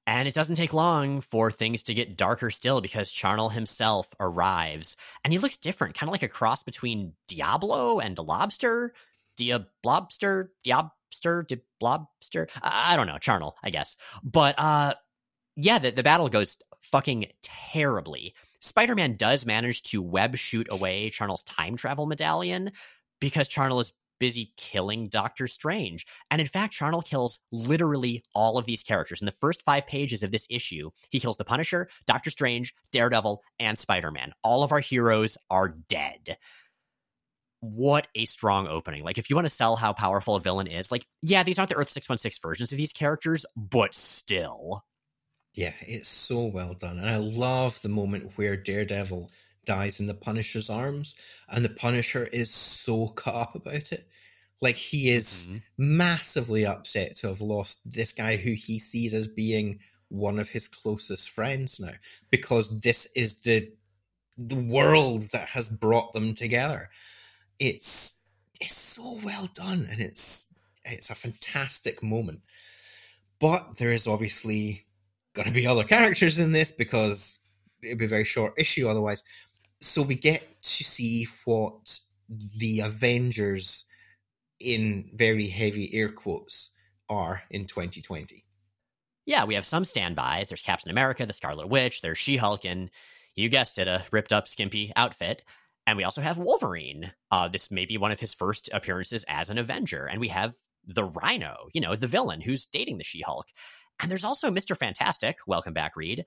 And it doesn't take long for things to get darker still because Charnel himself arrives and he looks different, kind of like a cross between Diablo and a lobster. Diablobster, Diabster, Diablobster. I don't know, Charnel, I guess. But uh yeah, the, the battle goes fucking terribly. Spider Man does manage to web shoot away Charnel's time travel medallion because Charnel is busy killing Doctor Strange. And in fact, Charnel kills literally all of these characters. In the first five pages of this issue, he kills the Punisher, Doctor Strange, Daredevil, and Spider Man. All of our heroes are dead. What a strong opening. Like, if you want to sell how powerful a villain is, like, yeah, these aren't the Earth 616 versions of these characters, but still. Yeah, it's so well done. And I love the moment where Daredevil dies in the Punisher's arms, and the Punisher is so <laughs> cut up about it. Like he is mm-hmm. massively upset to have lost this guy who he sees as being one of his closest friends now because this is the the world that has brought them together. It's it's so well done and it's it's a fantastic moment. But there is obviously going to be other characters in this because it'd be a very short issue otherwise. So we get to see what the Avengers, in very heavy air quotes, are in 2020. Yeah, we have some standbys. There's Captain America, the Scarlet Witch, there's She Hulk, and you guessed it, a ripped up, skimpy outfit. And we also have Wolverine. Uh, this may be one of his first appearances as an Avenger. And we have the Rhino, you know, the villain who's dating the She Hulk. And there's also Mr. Fantastic. Welcome back, Reed.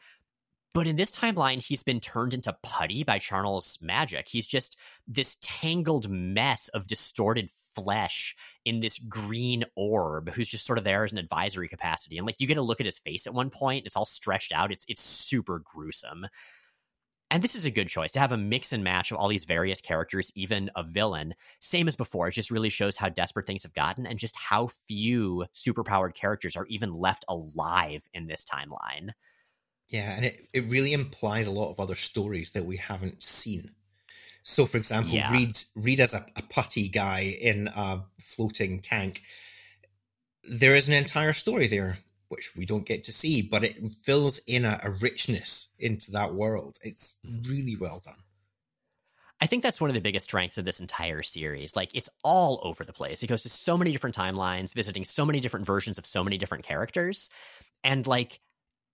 But in this timeline, he's been turned into putty by Charnel's magic. He's just this tangled mess of distorted flesh in this green orb who's just sort of there as an advisory capacity. And like you get a look at his face at one point, it's all stretched out. It's it's super gruesome. And this is a good choice to have a mix and match of all these various characters, even a villain. Same as before, it just really shows how desperate things have gotten and just how few superpowered characters are even left alive in this timeline. Yeah, and it, it really implies a lot of other stories that we haven't seen. So, for example, Yeah. Reed Reed as a, a putty guy in a floating tank. There is an entire story there which we don't get to see, but it fills in a, a richness into that world. It's really well done. I think that's one of the biggest strengths of this entire series. Like, it's all over the place. It goes to so many different timelines, visiting so many different versions of so many different characters. And, like,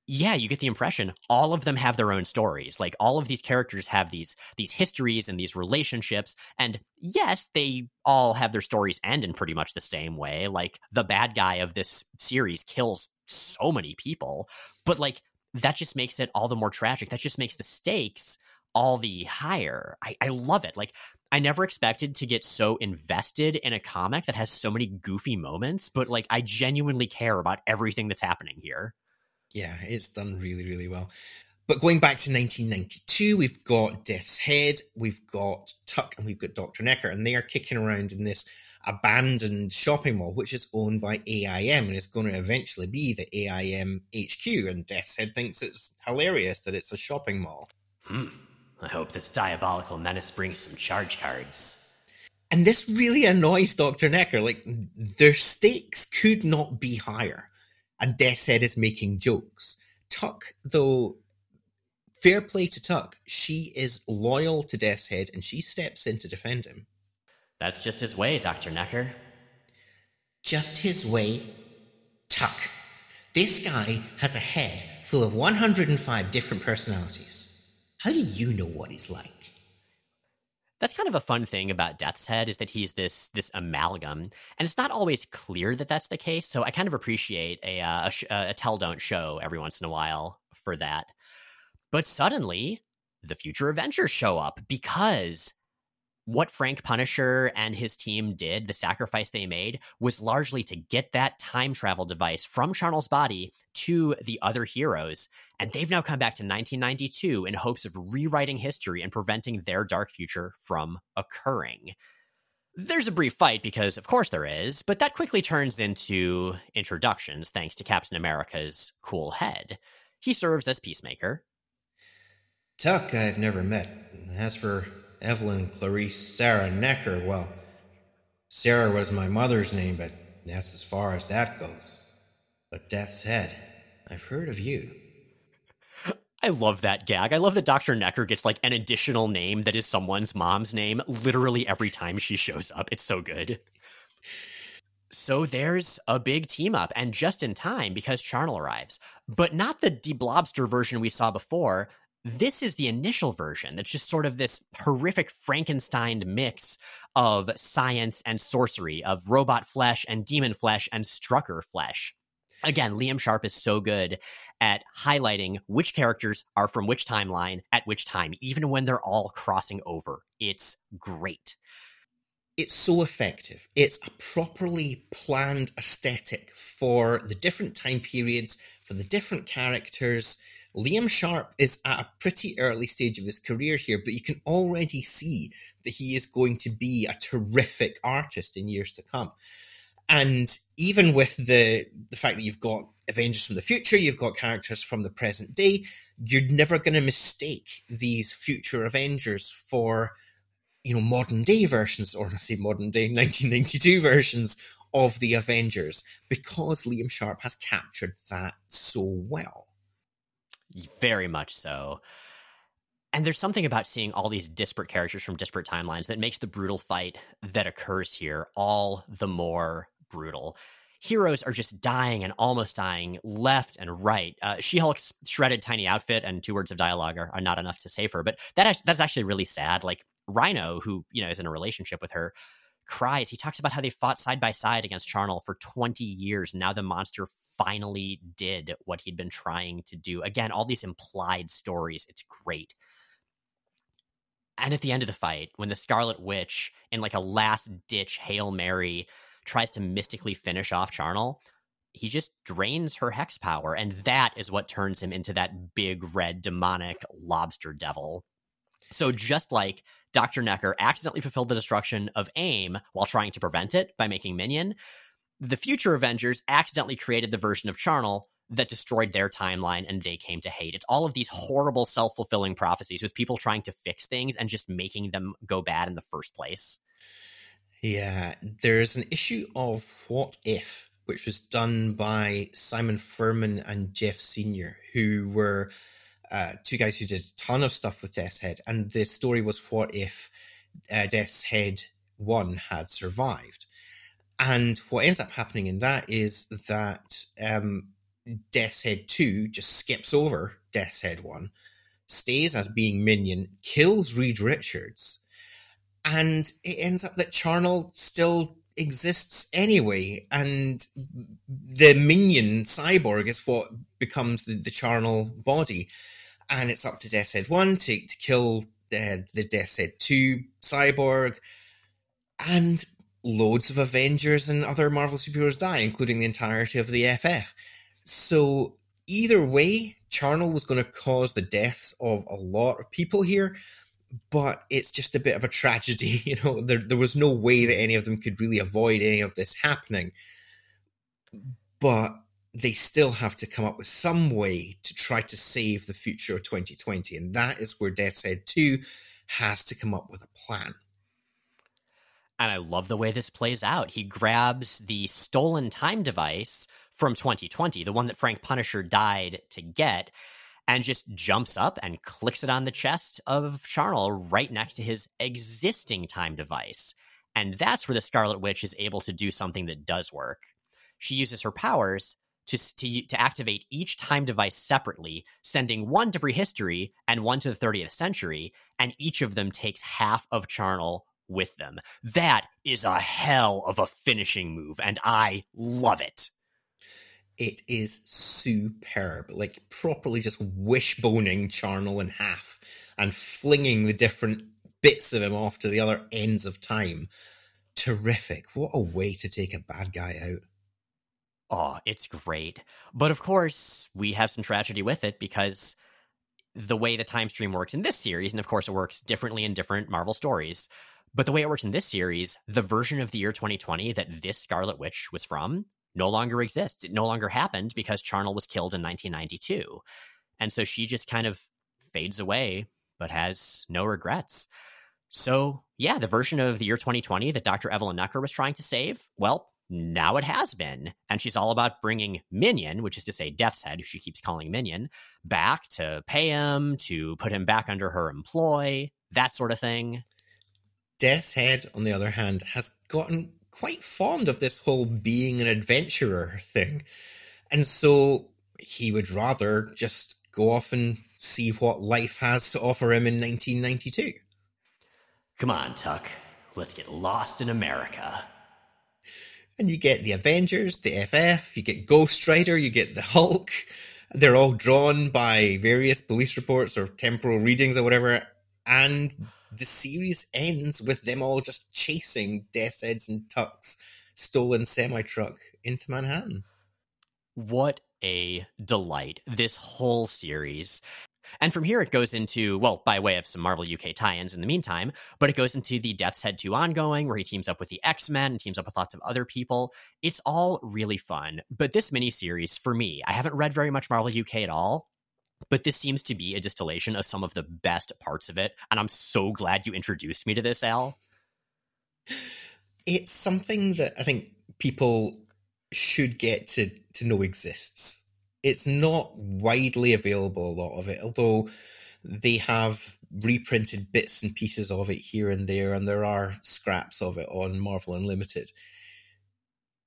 yeah, you get the impression all of them have their own stories. Like all of these characters have these these histories and these relationships. And yes, they all have their stories end in pretty much the same way. Like the bad guy of this series kills so many people, but like that just makes it all the more tragic. That just makes the stakes all the higher. I, I love it. Like I never expected to get so invested in a comic that has so many goofy moments, but like I genuinely care about everything that's happening here. Yeah, it's done really, really well. But going back to 1992, we've got Death's Head, we've got Tuck, and we've got Dr. Necker, and they are kicking around in this abandoned shopping mall, which is owned by AIM, and it's going to eventually be the AIM HQ. And Death's Head thinks it's hilarious that it's a shopping mall. Hmm. I hope this diabolical menace brings some charge cards. And this really annoys Dr. Necker. Like, their stakes could not be higher. And Death's Head is making jokes. Tuck, though, fair play to Tuck, she is loyal to Death's Head and she steps in to defend him. That's just his way, Dr. Necker. Just his way. Tuck. This guy has a head full of 105 different personalities. How do you know what he's like? That's kind of a fun thing about Death's Head is that he's this this amalgam, and it's not always clear that that's the case. So I kind of appreciate a uh, a, sh- a tell don't show every once in a while for that. But suddenly, the future Avengers show up because what Frank Punisher and his team did, the sacrifice they made, was largely to get that time travel device from Charnel's body to the other heroes. And they've now come back to 1992 in hopes of rewriting history and preventing their dark future from occurring. There's a brief fight because, of course, there is, but that quickly turns into introductions thanks to Captain America's cool head. He serves as Peacemaker, Tuck, I've never met. As for Evelyn Clarice Sarah Necker, well, Sarah was my mother's name, but that's as far as that goes. But Death's Head, I've heard of you. I love that gag. I love that Dr. Necker gets like an additional name that is someone's mom's name literally every time she shows up. It's so good. So there's a big team up, and just in time because Charnel arrives. But not the deblobster version we saw before. This is the initial version that's just sort of this horrific Frankenstein mix of science and sorcery, of robot flesh and demon flesh and Strucker flesh. Again, Liam Sharp is so good at highlighting which characters are from which timeline at which time, even when they're all crossing over. It's great. It's so effective. It's a properly planned aesthetic for the different time periods, for the different characters. Liam Sharp is at a pretty early stage of his career here, but you can already see that he is going to be a terrific artist in years to come. And even with the the fact that you've got Avengers from the future, you've got characters from the present day, you're never going to mistake these future Avengers for you know modern day versions, or I say modern day <laughs> 1992 versions of the Avengers, because Liam Sharp has captured that so well. Very much so. And there's something about seeing all these disparate characters from disparate timelines that makes the brutal fight that occurs here all the more brutal. Heroes are just dying and almost dying left and right. Uh, she Hulk's shredded tiny outfit and two words of dialogue are, are not enough to save her, but that that's actually really sad. Like Rhino, who you know is in a relationship with her, cries. He talks about how they fought side by side against Charnel for 20 years. Now the monster finally did what he'd been trying to do. Again, all these implied stories. It's great. And at the end of the fight, when the Scarlet Witch, in like a last ditch Hail Mary, tries to mystically finish off Charnel, he just drains her hex power. And that is what turns him into that big red demonic lobster devil. So just like Dr. Necker accidentally fulfilled the destruction of AIM while trying to prevent it by making Minion, the future Avengers accidentally created the version of Charnel that destroyed their timeline and they came to hate. It's all of these horrible self fulfilling prophecies with people trying to fix things and just making them go bad in the first place. Yeah, there's an issue of What If, which was done by Simon Furman and Geoff Senior, who were uh, two guys who did a ton of stuff with Death's Head. And the story was what if uh, Death's Head 1 had survived? And what ends up happening in that is that um, Death's Head 2 just skips over Death's Head 1, stays as being Minion, kills Reed Richards, and it ends up that Charnel still exists anyway, and the minion cyborg is what becomes the, the charnel body, and it's up to Death's Head One to, to kill the, the Death's Head Two cyborg, and loads of Avengers and other Marvel superheroes die, including the entirety of the FF. So either way, Charnel was going to cause the deaths of a lot of people here but it's just a bit of a tragedy. <laughs> You know, there there was no way that any of them could really avoid any of this happening. But they still have to come up with some way to try to save the future of 2020, and that is where Death's Head 2 has to come up with a plan. And I love the way this plays out. He grabs the stolen time device from 2020, the one that Frank Punisher died to get, and just jumps up and clicks it on the chest of Charnel right next to his existing time device. And that's where the Scarlet Witch is able to do something that does work. She uses her powers to, to, to activate each time device separately, sending one to prehistory and one to the 30th century, and each of them takes half of Charnel with them. That is a hell of a finishing move, and I love it it is superb. Like properly just wishboning Charnel in half and flinging the different bits of him off to the other ends of time. Terrific. What a way to take a bad guy out. Oh, it's great. But of course, we have some tragedy with it because the way the time stream works in this series, and of course, it works differently in different Marvel stories. But the way it works in this series, the version of the year 2020 that this Scarlet Witch was from no longer exists. It no longer happened because Charnel was killed in 1992. And so she just kind of fades away, but has no regrets. So, yeah, the version of the year 2020 that Dr. Evelyn Necker was trying to save, well, now it has been. And she's all about bringing Minion, which is to say Death's Head, who she keeps calling Minion, back to pay him, to put him back under her employ, that sort of thing. Death's Head, on the other hand, has gotten quite fond of this whole being an adventurer thing. And so he would rather just go off and see what life has to offer him in 1992. Come on, Tuck. Let's get lost in America. And you get the Avengers, the FF, you get Ghost Rider, you get the Hulk. They're all drawn by various police reports or temporal readings or whatever. And the series ends with them all just chasing Death's Heads and Tuck's stolen semi truck into Manhattan. What a delight this whole series. And from here, it goes into, well, by way of some Marvel UK tie ins in the meantime, but it goes into the Death's Head 2 ongoing, where he teams up with the X Men and teams up with lots of other people. It's all really fun. But this miniseries, for me, I haven't read very much Marvel UK at all, but this seems to be a distillation of some of the best parts of it. And I'm so glad you introduced me to this, Al. It's something that I think people should get to, to know exists it's not widely available, a lot of it, although they have reprinted bits and pieces of it here and there, and there are scraps of it on Marvel Unlimited.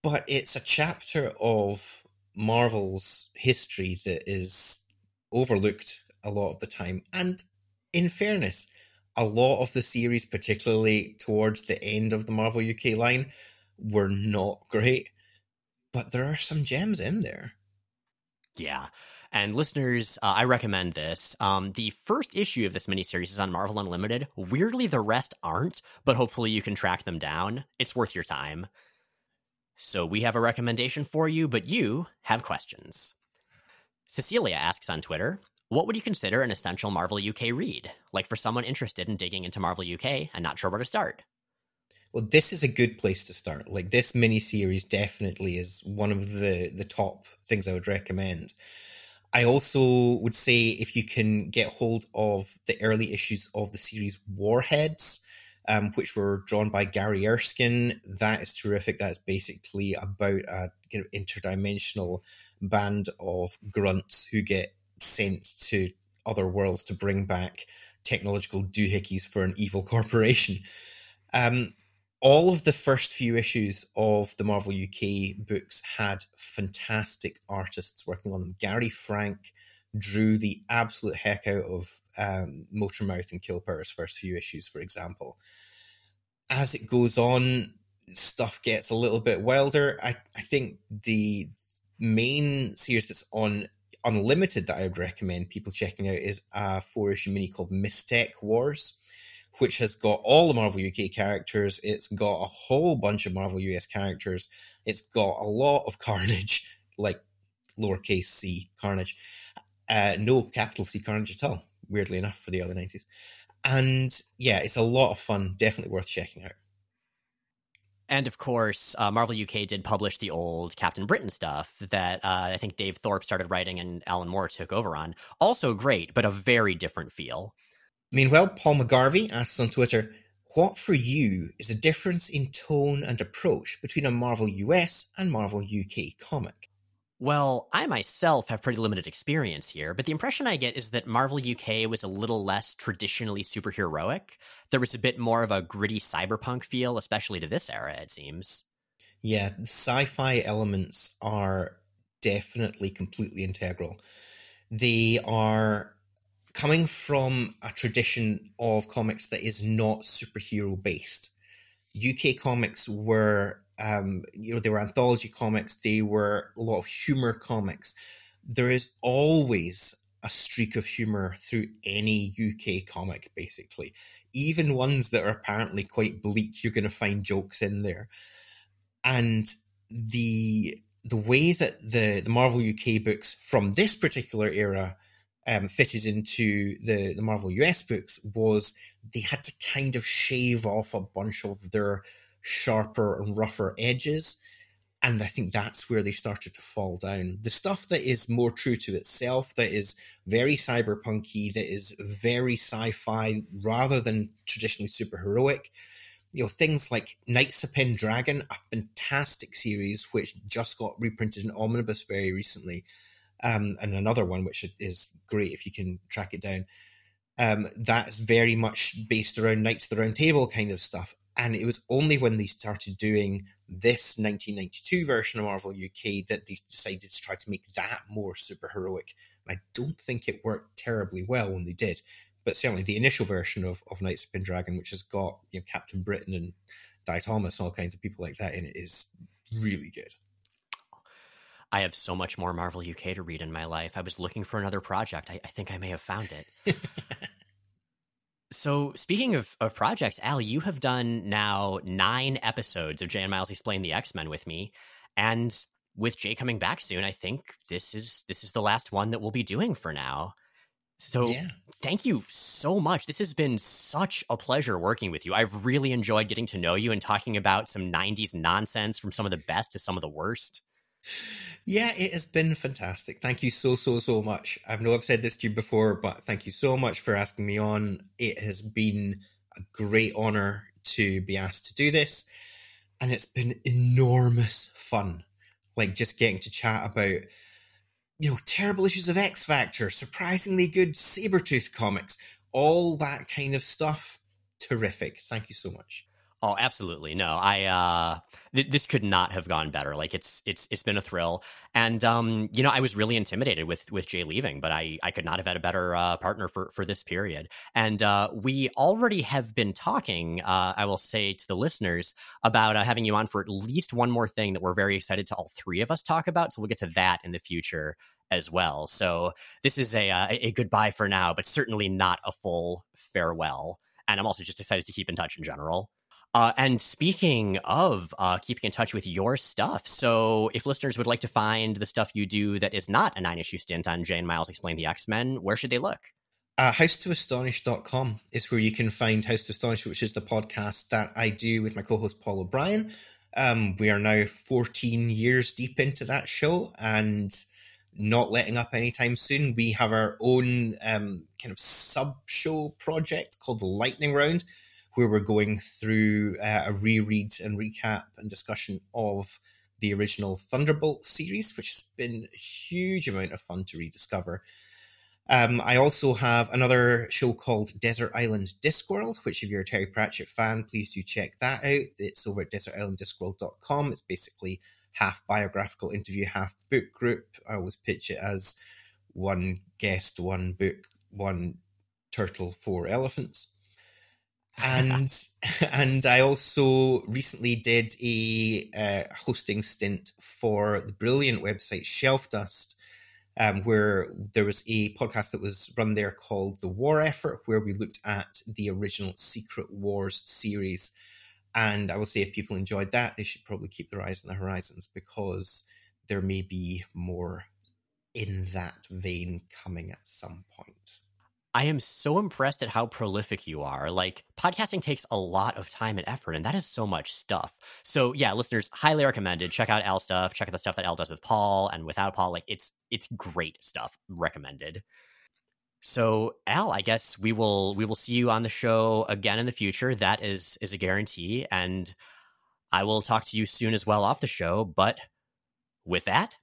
But it's a chapter of Marvel's history that is overlooked a lot of the time. And in fairness, a lot of the series, particularly towards the end of the Marvel UK line, were not great. But there are some gems in there. Yeah. And listeners, uh, I recommend this. Um, the first issue of this miniseries is on Marvel Unlimited. Weirdly, the rest aren't, but hopefully you can track them down. It's worth your time. So we have a recommendation for you, but you have questions. Cecilia asks on Twitter, what would you consider an essential Marvel UK read? Like for someone interested in digging into Marvel UK and not sure where to start? Well, this is a good place to start. Like this mini series definitely is one of the the top things I would recommend. I also would say if you can get hold of the early issues of the series Warheads, um, which were drawn by Gary Erskine, that is terrific. That's basically about a you know, interdimensional band of grunts who get sent to other worlds to bring back technological doohickeys for an evil corporation. Um, all of the first few issues of the Marvel UK books had fantastic artists working on them. Gary Frank drew the absolute heck out of um, Motormouth and Killpower's first few issues, for example. As it goes on, stuff gets a little bit wilder. I, I think the main series that's on Unlimited that I would recommend people checking out is a four issue mini called Mys-Tech Wars which has got all the Marvel UK characters. It's got a whole bunch of Marvel US characters. It's got a lot of <laughs> Carnage, like lowercase c Carnage. Uh, no capital C Carnage at all, weirdly enough, for the early 90s. And yeah, it's a lot of fun. Definitely worth checking out. And of course, uh, Marvel UK did publish the old Captain Britain stuff that uh, I think Dave Thorpe started writing and Alan Moore took over on. Also great, but a very different feel. Meanwhile, Paul McGarvey asks on Twitter, what for you is the difference in tone and approach between a Marvel US and Marvel UK comic? Well, I myself have pretty limited experience here, but the impression I get is that Marvel UK was a little less traditionally superheroic. There was a bit more of a gritty cyberpunk feel, especially to this era, it seems. Yeah, sci fi elements are definitely completely integral. They are coming from a tradition of comics that is not superhero based. UK comics were, um, you know, they were anthology comics. They were a lot of humor comics. There is always a streak of humor through any UK comic, basically. Even ones that are apparently quite bleak, you're going to find jokes in there. And the the way that the the Marvel UK books from this particular era um, fitted into the, the Marvel US books was they had to kind of shave off a bunch of their sharper and rougher edges. And I think that's where they started to fall down. The stuff that is more true to itself, that is very cyberpunky, that is very sci-fi rather than traditionally superheroic. You know, things like Knights of Pendragon, a fantastic series which just got reprinted in Omnibus very recently um, and another one which is great if you can track it down. Um, that's very much based around Knights of the Round Table kind of stuff. And it was only when they started doing this 1992 version of Marvel UK that they decided to try to make that more super heroic. And I don't think it worked terribly well when they did. But certainly the initial version of, of Knights of Pendragon, which has got you know, Captain Britain and Dai Thomas, and all kinds of people like that in it, is really good. I have so much more Marvel UK to read in my life. I was looking for another project. I, I think I may have found it. <laughs> so, speaking of, of projects, Al, you have done now nine episodes of Jay and Miles Explain the X Men with me, and with Jay coming back soon, I think this is this is the last one that we'll be doing for now. So yeah. thank you so much. This has been such a pleasure working with you. I've really enjoyed getting to know you and talking about some 90s nonsense from some of the best to some of the worst. Yeah, it has been fantastic. Thank you so, so, so much. I know I've said this to you before, but thank you so much for asking me on. It has been a great honor to be asked to do this. And it's been enormous fun. Like just getting to chat about, you know, terrible issues of X Factor, surprisingly good Sabretooth comics, all that kind of stuff. Terrific. Thank you so much. Oh, absolutely. No, I uh th- this could not have gone better. Like it's it's it's been a thrill. And um you know, I was really intimidated with with Jay leaving, but I I could not have had a better uh partner for for this period. And uh we already have been talking uh I will say to the listeners about uh, having you on for at least one more thing that we're very excited to all three of us talk about. So we'll get to that in the future as well. So this is a uh, a goodbye for now, but certainly not a full farewell. And I'm also just excited to keep in touch in general. Uh, and speaking of uh, keeping in touch with your stuff, so if listeners would like to find the stuff you do that is not a nine issue stint on Jay and Miles Explain the X Men, where should they look? Uh, House2Astonish.com is where you can find House to Astonish, which is the podcast that I do with my co host Paul O'Brien. Um, we are now 14 years deep into that show and not letting up anytime soon. We have our own um, kind of sub show project called the Lightning Round where we're going through uh, a reread and recap and discussion of the original Thunderbolt series, which has been a huge amount of fun to rediscover. Um, I also have another show called Desert Island Discworld, which if you're a Terry Pratchett fan, please do check that out. It's over at desertislanddiscworld.com. It's basically half biographical interview, half book group. I always pitch it as one guest, one book, one turtle, four elephants and <laughs> and I also recently did a uh, hosting stint for the brilliant website Shelf Dust, um, where there was a podcast that was run there called The War Effort, where we looked at the original Secret Wars series. And I will say, if people enjoyed that, they should probably keep their eyes on the horizons because there may be more in that vein coming at some point. I am so impressed at how prolific you are. Like, podcasting takes a lot of time and effort, and that is so much stuff. So, yeah, listeners, highly recommended. Check out Al stuff. Check out the stuff that Al does with Paul and without Paul. Like, it's it's great stuff. Recommended. So, Al, I guess we will we will see you on the show again in the future. That is is a guarantee, and I will talk to you soon as well off the show. But with that,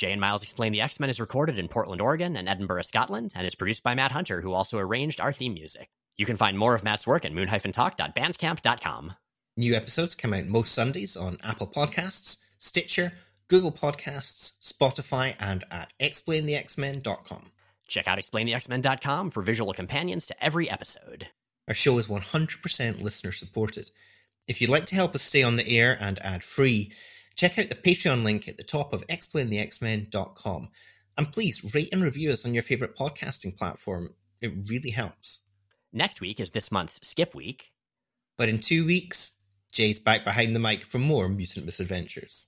Jay and Miles Explain the X Men is recorded in Portland, Oregon and Edinburgh, Scotland, and is produced by Matt Hunter, who also arranged our theme music. You can find more of Matt's work at moon-talk.bandcamp.com. New episodes come out most Sundays on Apple Podcasts, Stitcher, Google Podcasts, Spotify, and at explainthexmen.com. Check out explainthexmen.com for visual companions to every episode. Our show is 100% listener supported. If you'd like to help us stay on the air and ad free, check out the Patreon link at the top of explainthexmen.com. And please rate and review us on your favorite podcasting platform. It really helps. Next week is this month's Skip Week. But in two weeks, Jay's back behind the mic for more Mutant Misadventures.